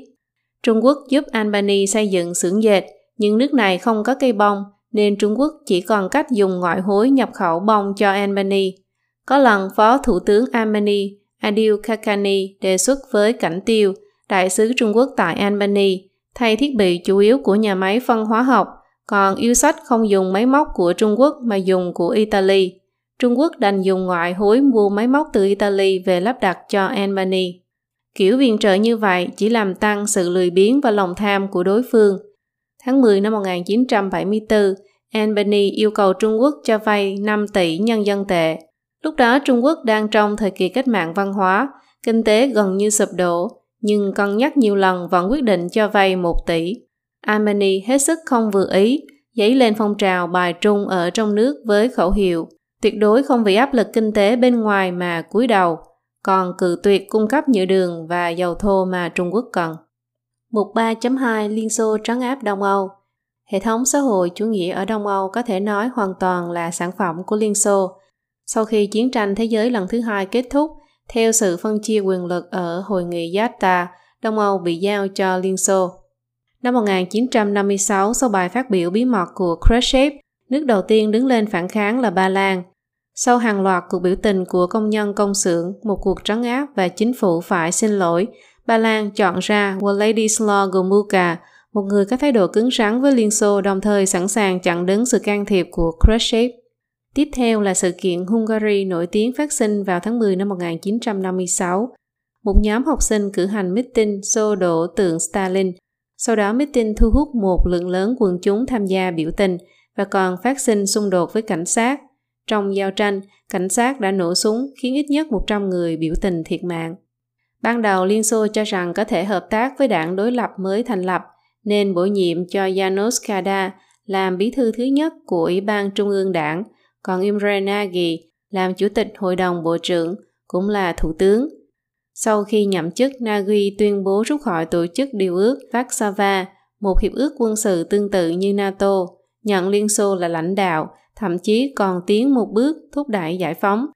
Trung Quốc giúp Albany xây dựng xưởng dệt, nhưng nước này không có cây bông, nên Trung Quốc chỉ còn cách dùng ngoại hối nhập khẩu bông cho Albany. Có lần Phó Thủ tướng Albany Adil Kakani đề xuất với Cảnh Tiêu, đại sứ Trung Quốc tại Albany, thay thiết bị chủ yếu của nhà máy phân hóa học, còn yêu sách không dùng máy móc của Trung Quốc mà dùng của Italy. Trung Quốc đành dùng ngoại hối mua máy móc từ Italy về lắp đặt cho Albany. Kiểu viện trợ như vậy chỉ làm tăng sự lười biếng và lòng tham của đối phương. Tháng 10 năm 1974, Albany yêu cầu Trung Quốc cho vay 5 tỷ nhân dân tệ Lúc đó Trung Quốc đang trong thời kỳ cách mạng văn hóa, kinh tế gần như sụp đổ, nhưng cân nhắc nhiều lần vẫn quyết định cho vay 1 tỷ. Albany hết sức không vừa ý, dấy lên phong trào bài trung ở trong nước với khẩu hiệu tuyệt đối không vì áp lực kinh tế bên ngoài mà cúi đầu, còn cự tuyệt cung cấp nhựa đường và dầu thô mà Trung Quốc cần. Mục 3.2 Liên Xô trấn áp Đông Âu Hệ thống xã hội chủ nghĩa ở Đông Âu có thể nói hoàn toàn là sản phẩm của Liên Xô, sau khi chiến tranh thế giới lần thứ hai kết thúc, theo sự phân chia quyền lực ở Hội nghị Yalta, Đông Âu bị giao cho Liên Xô. Năm 1956, sau bài phát biểu bí mật của Khrushchev, nước đầu tiên đứng lên phản kháng là Ba Lan. Sau hàng loạt cuộc biểu tình của công nhân công xưởng, một cuộc trấn áp và chính phủ phải xin lỗi, Ba Lan chọn ra Władysław Gomułka, một người có thái độ cứng rắn với Liên Xô đồng thời sẵn sàng chặn đứng sự can thiệp của Khrushchev. Tiếp theo là sự kiện Hungary nổi tiếng phát sinh vào tháng 10 năm 1956. Một nhóm học sinh cử hành meeting xô đổ tượng Stalin. Sau đó meeting thu hút một lượng lớn quần chúng tham gia biểu tình và còn phát sinh xung đột với cảnh sát. Trong giao tranh, cảnh sát đã nổ súng khiến ít nhất 100 người biểu tình thiệt mạng. Ban đầu Liên Xô cho rằng có thể hợp tác với đảng đối lập mới thành lập, nên bổ nhiệm cho Janos Kada làm bí thư thứ nhất của Ủy ban Trung ương đảng – còn Imre Nagy làm chủ tịch hội đồng bộ trưởng, cũng là thủ tướng. Sau khi nhậm chức, Nagy tuyên bố rút khỏi tổ chức điều ước Warsaw, một hiệp ước quân sự tương tự như NATO, nhận Liên Xô là lãnh đạo, thậm chí còn tiến một bước thúc đẩy giải phóng.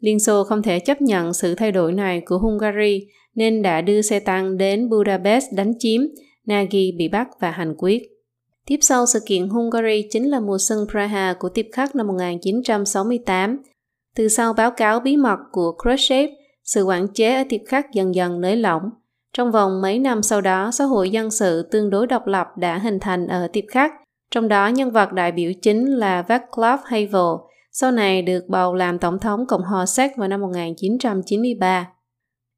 Liên Xô không thể chấp nhận sự thay đổi này của Hungary nên đã đưa xe tăng đến Budapest đánh chiếm, Nagy bị bắt và hành quyết. Tiếp sau sự kiện Hungary chính là mùa xuân Praha của tiếp khắc năm 1968. Từ sau báo cáo bí mật của Khrushchev, sự quản chế ở tiếp khắc dần dần nới lỏng. Trong vòng mấy năm sau đó, xã hội dân sự tương đối độc lập đã hình thành ở tiếp khắc, trong đó nhân vật đại biểu chính là Václav Havel, sau này được bầu làm tổng thống Cộng hòa Séc vào năm 1993.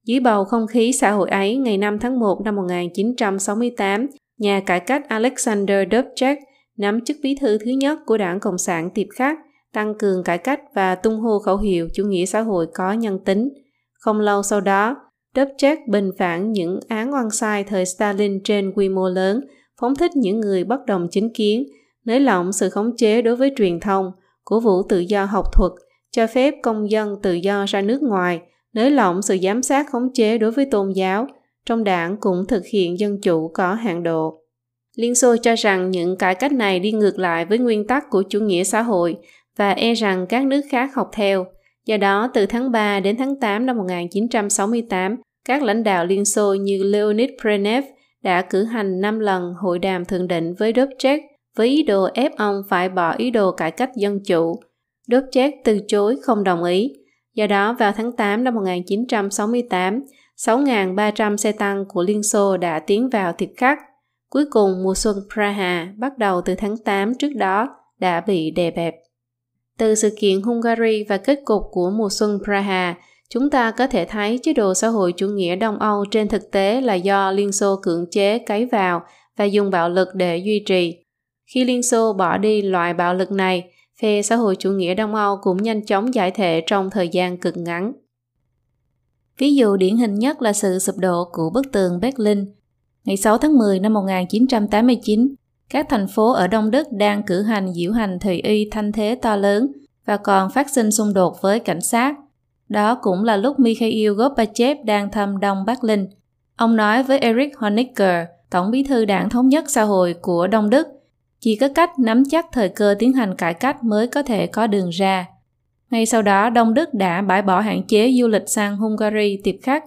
Dưới bầu không khí xã hội ấy, ngày 5 tháng 1 năm 1968, nhà cải cách Alexander Dubček nắm chức bí thư thứ nhất của đảng Cộng sản Tiệp Khắc, tăng cường cải cách và tung hô khẩu hiệu chủ nghĩa xã hội có nhân tính. Không lâu sau đó, Dubček bình phản những án oan sai thời Stalin trên quy mô lớn, phóng thích những người bất đồng chính kiến, nới lỏng sự khống chế đối với truyền thông, cổ vũ tự do học thuật, cho phép công dân tự do ra nước ngoài, nới lỏng sự giám sát khống chế đối với tôn giáo, trong đảng cũng thực hiện dân chủ có hạn độ. Liên Xô cho rằng những cải cách này đi ngược lại với nguyên tắc của chủ nghĩa xã hội và e rằng các nước khác học theo. Do đó, từ tháng 3 đến tháng 8 năm 1968, các lãnh đạo Liên Xô như Leonid Brezhnev đã cử hành 5 lần hội đàm thượng đỉnh với Dubček với ý đồ ép ông phải bỏ ý đồ cải cách dân chủ. Dubček từ chối không đồng ý. Do đó, vào tháng 8 năm 1968, 6.300 xe tăng của Liên Xô đã tiến vào thiệt khắc. Cuối cùng, mùa xuân Praha bắt đầu từ tháng 8 trước đó đã bị đè bẹp. Từ sự kiện Hungary và kết cục của mùa xuân Praha, chúng ta có thể thấy chế độ xã hội chủ nghĩa Đông Âu trên thực tế là do Liên Xô cưỡng chế cấy vào và dùng bạo lực để duy trì. Khi Liên Xô bỏ đi loại bạo lực này, phe xã hội chủ nghĩa Đông Âu cũng nhanh chóng giải thể trong thời gian cực ngắn. Ví dụ điển hình nhất là sự sụp đổ của bức tường Berlin. Ngày 6 tháng 10 năm 1989, các thành phố ở Đông Đức đang cử hành diễu hành thời y thanh thế to lớn và còn phát sinh xung đột với cảnh sát. Đó cũng là lúc Mikhail Gorbachev đang thăm Đông Bắc Linh. Ông nói với Erich Honecker, Tổng bí thư đảng Thống nhất xã hội của Đông Đức, chỉ có cách nắm chắc thời cơ tiến hành cải cách mới có thể có đường ra. Ngay sau đó, Đông Đức đã bãi bỏ hạn chế du lịch sang Hungary tiệp khắc.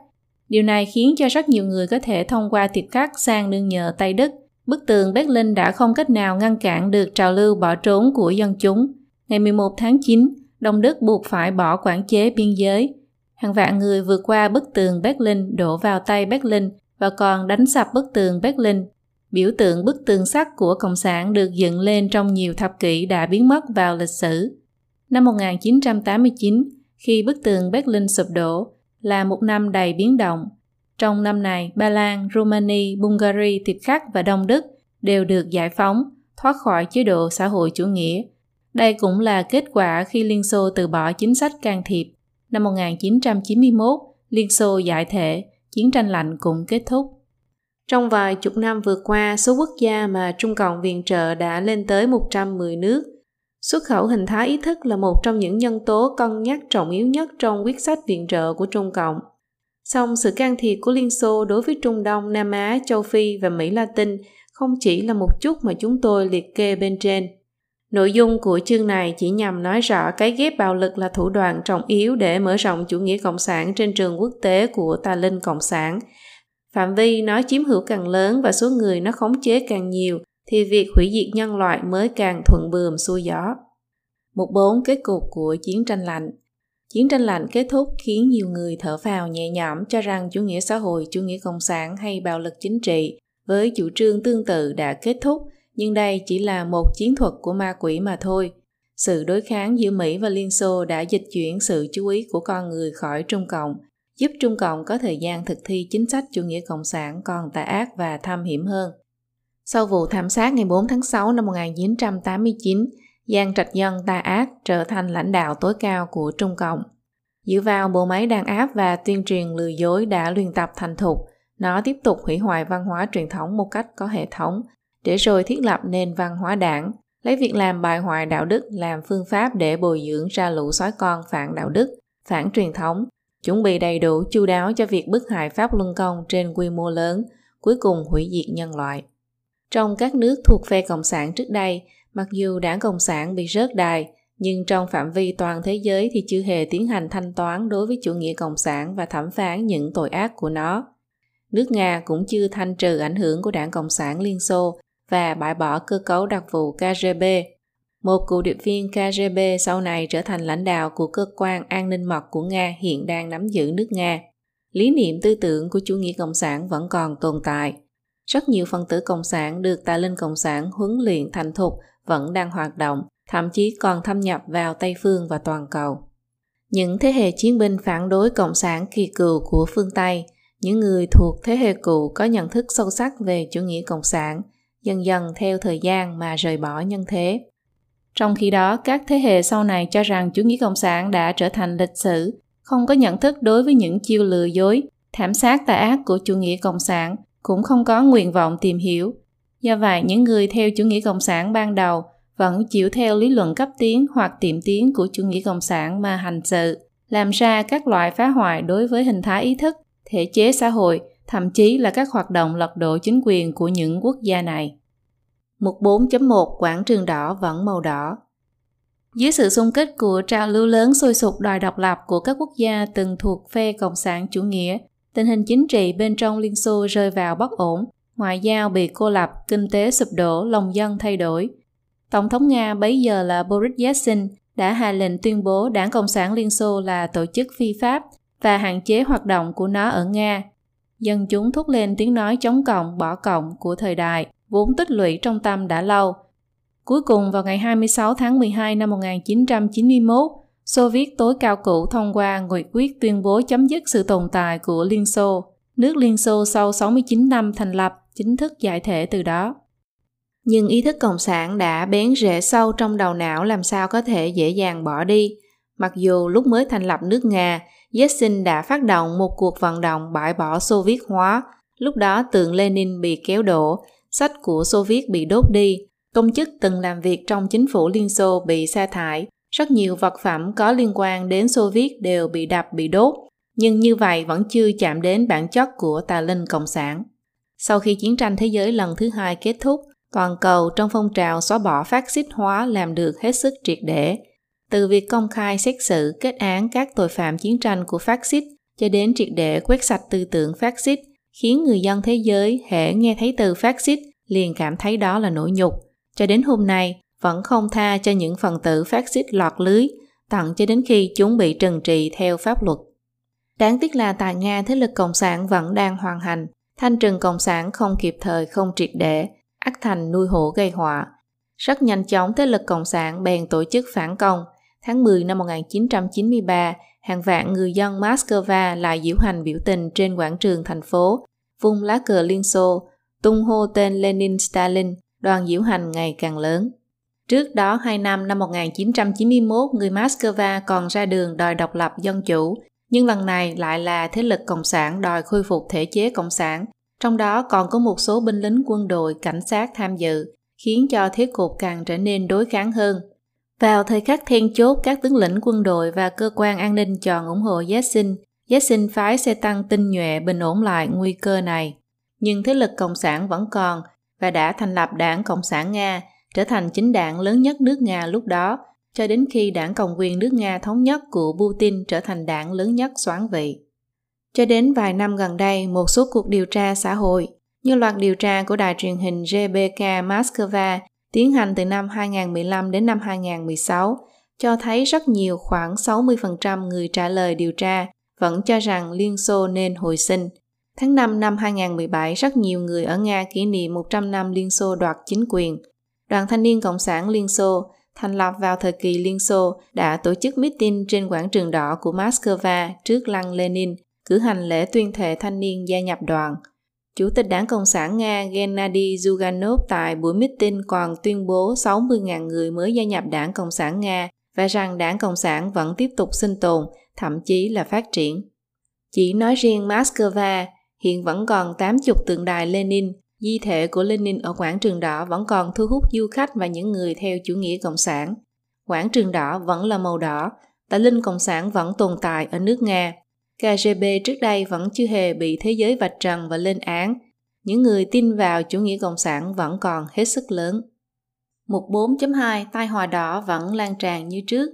Điều này khiến cho rất nhiều người có thể thông qua tiệp khắc sang nương nhờ Tây Đức. Bức tường Berlin đã không cách nào ngăn cản được trào lưu bỏ trốn của dân chúng. Ngày 11 tháng 9, Đông Đức buộc phải bỏ quản chế biên giới. Hàng vạn người vượt qua bức tường Berlin đổ vào tay Berlin và còn đánh sập bức tường Berlin. Biểu tượng bức tường sắt của Cộng sản được dựng lên trong nhiều thập kỷ đã biến mất vào lịch sử. Năm 1989, khi bức tường Berlin sụp đổ, là một năm đầy biến động. Trong năm này, Ba Lan, Romania, Bulgaria, Tiệp Khắc và Đông Đức đều được giải phóng, thoát khỏi chế độ xã hội chủ nghĩa. Đây cũng là kết quả khi Liên Xô từ bỏ chính sách can thiệp. Năm 1991, Liên Xô giải thể, chiến tranh lạnh cũng kết thúc. Trong vài chục năm vừa qua, số quốc gia mà Trung Cộng viện trợ đã lên tới 110 nước – Xuất khẩu hình thái ý thức là một trong những nhân tố cân nhắc trọng yếu nhất trong quyết sách viện trợ của Trung Cộng. Song sự can thiệp của Liên Xô đối với Trung Đông, Nam Á, Châu Phi và Mỹ Latin không chỉ là một chút mà chúng tôi liệt kê bên trên. Nội dung của chương này chỉ nhằm nói rõ cái ghép bạo lực là thủ đoạn trọng yếu để mở rộng chủ nghĩa cộng sản trên trường quốc tế của tà linh cộng sản. Phạm vi nó chiếm hữu càng lớn và số người nó khống chế càng nhiều thì việc hủy diệt nhân loại mới càng thuận bườm xuôi gió. Một bốn kết cục của chiến tranh lạnh Chiến tranh lạnh kết thúc khiến nhiều người thở phào nhẹ nhõm cho rằng chủ nghĩa xã hội, chủ nghĩa cộng sản hay bạo lực chính trị với chủ trương tương tự đã kết thúc, nhưng đây chỉ là một chiến thuật của ma quỷ mà thôi. Sự đối kháng giữa Mỹ và Liên Xô đã dịch chuyển sự chú ý của con người khỏi Trung Cộng, giúp Trung Cộng có thời gian thực thi chính sách chủ nghĩa cộng sản còn tà ác và tham hiểm hơn. Sau vụ thảm sát ngày 4 tháng 6 năm 1989, Giang Trạch Dân tà ác trở thành lãnh đạo tối cao của Trung Cộng. Dựa vào bộ máy đàn áp và tuyên truyền lừa dối đã luyện tập thành thục, nó tiếp tục hủy hoại văn hóa truyền thống một cách có hệ thống, để rồi thiết lập nền văn hóa đảng, lấy việc làm bài hoại đạo đức làm phương pháp để bồi dưỡng ra lũ sói con phản đạo đức, phản truyền thống, chuẩn bị đầy đủ chu đáo cho việc bức hại Pháp Luân Công trên quy mô lớn, cuối cùng hủy diệt nhân loại. Trong các nước thuộc phe Cộng sản trước đây, mặc dù đảng Cộng sản bị rớt đài, nhưng trong phạm vi toàn thế giới thì chưa hề tiến hành thanh toán đối với chủ nghĩa Cộng sản và thẩm phán những tội ác của nó. Nước Nga cũng chưa thanh trừ ảnh hưởng của đảng Cộng sản Liên Xô và bãi bỏ cơ cấu đặc vụ KGB. Một cựu điệp viên KGB sau này trở thành lãnh đạo của cơ quan an ninh mật của Nga hiện đang nắm giữ nước Nga. Lý niệm tư tưởng của chủ nghĩa cộng sản vẫn còn tồn tại. Rất nhiều phân tử cộng sản được tà linh cộng sản huấn luyện thành thục vẫn đang hoạt động, thậm chí còn thâm nhập vào Tây phương và toàn cầu. Những thế hệ chiến binh phản đối cộng sản kỳ cựu của phương Tây, những người thuộc thế hệ cũ có nhận thức sâu sắc về chủ nghĩa cộng sản, dần dần theo thời gian mà rời bỏ nhân thế. Trong khi đó, các thế hệ sau này cho rằng chủ nghĩa cộng sản đã trở thành lịch sử, không có nhận thức đối với những chiêu lừa dối, thảm sát tà ác của chủ nghĩa cộng sản, cũng không có nguyện vọng tìm hiểu. Do vậy, những người theo chủ nghĩa cộng sản ban đầu vẫn chịu theo lý luận cấp tiến hoặc tiệm tiến của chủ nghĩa cộng sản mà hành sự, làm ra các loại phá hoại đối với hình thái ý thức, thể chế xã hội, thậm chí là các hoạt động lật đổ chính quyền của những quốc gia này. Mục 4.1 Quảng trường đỏ vẫn màu đỏ Dưới sự xung kích của trào lưu lớn sôi sục đòi độc lập của các quốc gia từng thuộc phe Cộng sản chủ nghĩa, tình hình chính trị bên trong Liên Xô rơi vào bất ổn, ngoại giao bị cô lập, kinh tế sụp đổ, lòng dân thay đổi. Tổng thống Nga bấy giờ là Boris Yeltsin đã hạ lệnh tuyên bố Đảng Cộng sản Liên Xô là tổ chức phi pháp và hạn chế hoạt động của nó ở Nga. Dân chúng thúc lên tiếng nói chống cộng, bỏ cộng của thời đại, vốn tích lũy trong tâm đã lâu. Cuối cùng vào ngày 26 tháng 12 năm 1991, Xô Viết tối cao cũ thông qua nghị quyết tuyên bố chấm dứt sự tồn tại của Liên Xô. Nước Liên Xô sau 69 năm thành lập chính thức giải thể từ đó. Nhưng ý thức cộng sản đã bén rễ sâu trong đầu não làm sao có thể dễ dàng bỏ đi. Mặc dù lúc mới thành lập nước Nga, Yeltsin đã phát động một cuộc vận động bãi bỏ Xô Viết hóa. Lúc đó tượng Lenin bị kéo đổ, sách của Xô Viết bị đốt đi, công chức từng làm việc trong chính phủ Liên Xô bị sa thải, rất nhiều vật phẩm có liên quan đến Xô Viết đều bị đập bị đốt, nhưng như vậy vẫn chưa chạm đến bản chất của tà linh cộng sản. Sau khi chiến tranh thế giới lần thứ hai kết thúc, toàn cầu trong phong trào xóa bỏ phát xít hóa làm được hết sức triệt để. Từ việc công khai xét xử kết án các tội phạm chiến tranh của phát xít cho đến triệt để quét sạch tư tưởng phát xít, khiến người dân thế giới hễ nghe thấy từ phát xít liền cảm thấy đó là nỗi nhục. Cho đến hôm nay, vẫn không tha cho những phần tử phát xít lọt lưới, tận cho đến khi chúng bị trừng trị theo pháp luật. Đáng tiếc là tại Nga thế lực Cộng sản vẫn đang hoàn hành, thanh trừng Cộng sản không kịp thời không triệt để, ắt thành nuôi hổ gây họa. Rất nhanh chóng thế lực Cộng sản bèn tổ chức phản công. Tháng 10 năm 1993, hàng vạn người dân Moscow lại diễu hành biểu tình trên quảng trường thành phố, vung lá cờ Liên Xô, tung hô tên Lenin Stalin, đoàn diễu hành ngày càng lớn. Trước đó 2 năm năm 1991, người Moscow còn ra đường đòi độc lập dân chủ, nhưng lần này lại là thế lực cộng sản đòi khôi phục thể chế cộng sản, trong đó còn có một số binh lính quân đội, cảnh sát tham dự, khiến cho thế cục càng trở nên đối kháng hơn. Vào thời khắc then chốt, các tướng lĩnh quân đội và cơ quan an ninh chọn ủng hộ Yeltsin. Yeltsin phái xe tăng tinh nhuệ bình ổn lại nguy cơ này. Nhưng thế lực Cộng sản vẫn còn và đã thành lập đảng Cộng sản Nga, trở thành chính đảng lớn nhất nước Nga lúc đó, cho đến khi đảng Cộng quyền nước Nga thống nhất của Putin trở thành đảng lớn nhất soán vị. Cho đến vài năm gần đây, một số cuộc điều tra xã hội, như loạt điều tra của đài truyền hình GBK Moscow tiến hành từ năm 2015 đến năm 2016, cho thấy rất nhiều khoảng 60% người trả lời điều tra vẫn cho rằng Liên Xô nên hồi sinh. Tháng 5 năm 2017, rất nhiều người ở Nga kỷ niệm 100 năm Liên Xô đoạt chính quyền. Đoàn Thanh niên Cộng sản Liên Xô, thành lập vào thời kỳ Liên Xô, đã tổ chức meeting trên quảng trường đỏ của Moscow trước lăng Lenin cử hành lễ tuyên thệ thanh niên gia nhập đoàn. Chủ tịch Đảng Cộng sản Nga Gennady Zyuganov tại buổi meeting còn tuyên bố 60.000 người mới gia nhập Đảng Cộng sản Nga và rằng Đảng Cộng sản vẫn tiếp tục sinh tồn, thậm chí là phát triển. Chỉ nói riêng Moscow, hiện vẫn còn 80 tượng đài Lenin, di thể của Lenin ở quảng trường đỏ vẫn còn thu hút du khách và những người theo chủ nghĩa cộng sản. Quảng trường đỏ vẫn là màu đỏ, tà linh cộng sản vẫn tồn tại ở nước Nga. KGB trước đây vẫn chưa hề bị thế giới vạch trần và lên án. Những người tin vào chủ nghĩa cộng sản vẫn còn hết sức lớn. Mục 4.2 Tai họa đỏ vẫn lan tràn như trước.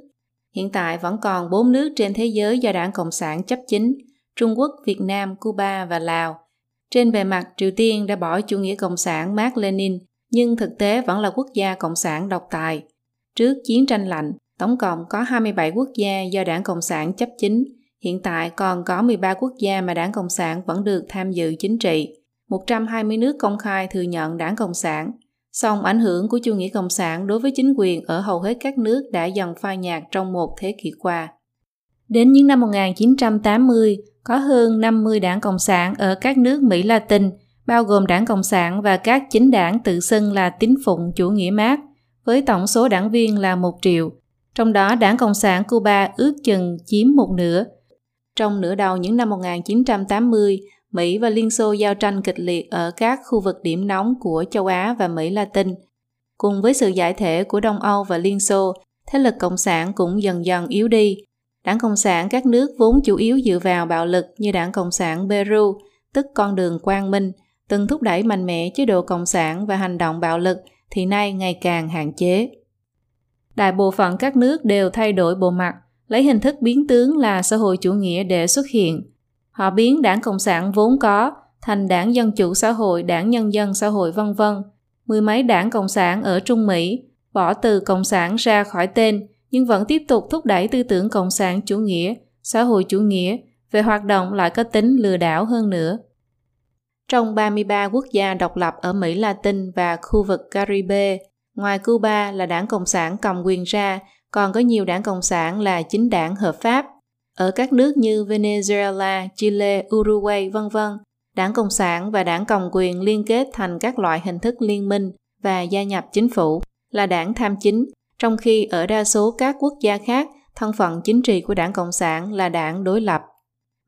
Hiện tại vẫn còn 4 nước trên thế giới do đảng Cộng sản chấp chính, Trung Quốc, Việt Nam, Cuba và Lào. Trên bề mặt, Triều Tiên đã bỏ chủ nghĩa cộng sản Mark Lenin, nhưng thực tế vẫn là quốc gia cộng sản độc tài. Trước chiến tranh lạnh, tổng cộng có 27 quốc gia do đảng Cộng sản chấp chính, hiện tại còn có 13 quốc gia mà đảng Cộng sản vẫn được tham dự chính trị. 120 nước công khai thừa nhận đảng Cộng sản. Song ảnh hưởng của chủ nghĩa Cộng sản đối với chính quyền ở hầu hết các nước đã dần phai nhạt trong một thế kỷ qua. Đến những năm 1980, có hơn 50 đảng Cộng sản ở các nước Mỹ Latin, bao gồm đảng Cộng sản và các chính đảng tự xưng là tín phụng chủ nghĩa Mác, với tổng số đảng viên là 1 triệu. Trong đó, đảng Cộng sản Cuba ước chừng chiếm một nửa. Trong nửa đầu những năm 1980, Mỹ và Liên Xô giao tranh kịch liệt ở các khu vực điểm nóng của châu Á và Mỹ Latin. Cùng với sự giải thể của Đông Âu và Liên Xô, thế lực Cộng sản cũng dần dần yếu đi. Đảng Cộng sản các nước vốn chủ yếu dựa vào bạo lực như Đảng Cộng sản Peru, tức con đường quang minh, từng thúc đẩy mạnh mẽ chế độ Cộng sản và hành động bạo lực thì nay ngày càng hạn chế. Đại bộ phận các nước đều thay đổi bộ mặt, lấy hình thức biến tướng là xã hội chủ nghĩa để xuất hiện – Họ biến đảng Cộng sản vốn có thành đảng Dân Chủ Xã hội, đảng Nhân dân Xã hội vân vân. Mười mấy đảng Cộng sản ở Trung Mỹ bỏ từ Cộng sản ra khỏi tên nhưng vẫn tiếp tục thúc đẩy tư tưởng Cộng sản chủ nghĩa, xã hội chủ nghĩa về hoạt động lại có tính lừa đảo hơn nữa. Trong 33 quốc gia độc lập ở Mỹ Latin và khu vực Caribe, ngoài Cuba là đảng Cộng sản cầm quyền ra, còn có nhiều đảng Cộng sản là chính đảng hợp pháp ở các nước như Venezuela, Chile, Uruguay, vân vân, Đảng Cộng sản và Đảng Cầm quyền liên kết thành các loại hình thức liên minh và gia nhập chính phủ là đảng tham chính, trong khi ở đa số các quốc gia khác, thân phận chính trị của Đảng Cộng sản là đảng đối lập.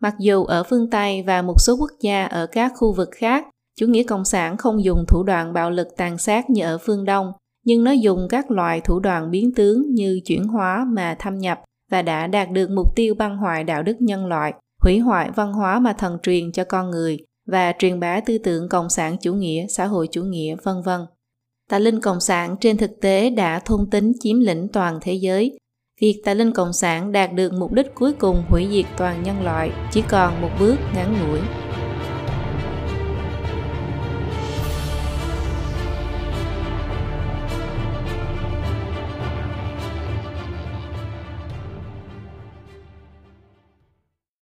Mặc dù ở phương Tây và một số quốc gia ở các khu vực khác, chủ nghĩa cộng sản không dùng thủ đoạn bạo lực tàn sát như ở phương Đông, nhưng nó dùng các loại thủ đoạn biến tướng như chuyển hóa mà thâm nhập và đã đạt được mục tiêu băng hoại đạo đức nhân loại, hủy hoại văn hóa mà thần truyền cho con người và truyền bá tư tưởng cộng sản chủ nghĩa, xã hội chủ nghĩa, vân vân. Tà linh cộng sản trên thực tế đã thôn tính chiếm lĩnh toàn thế giới. Việc tà linh cộng sản đạt được mục đích cuối cùng hủy diệt toàn nhân loại chỉ còn một bước ngắn ngủi.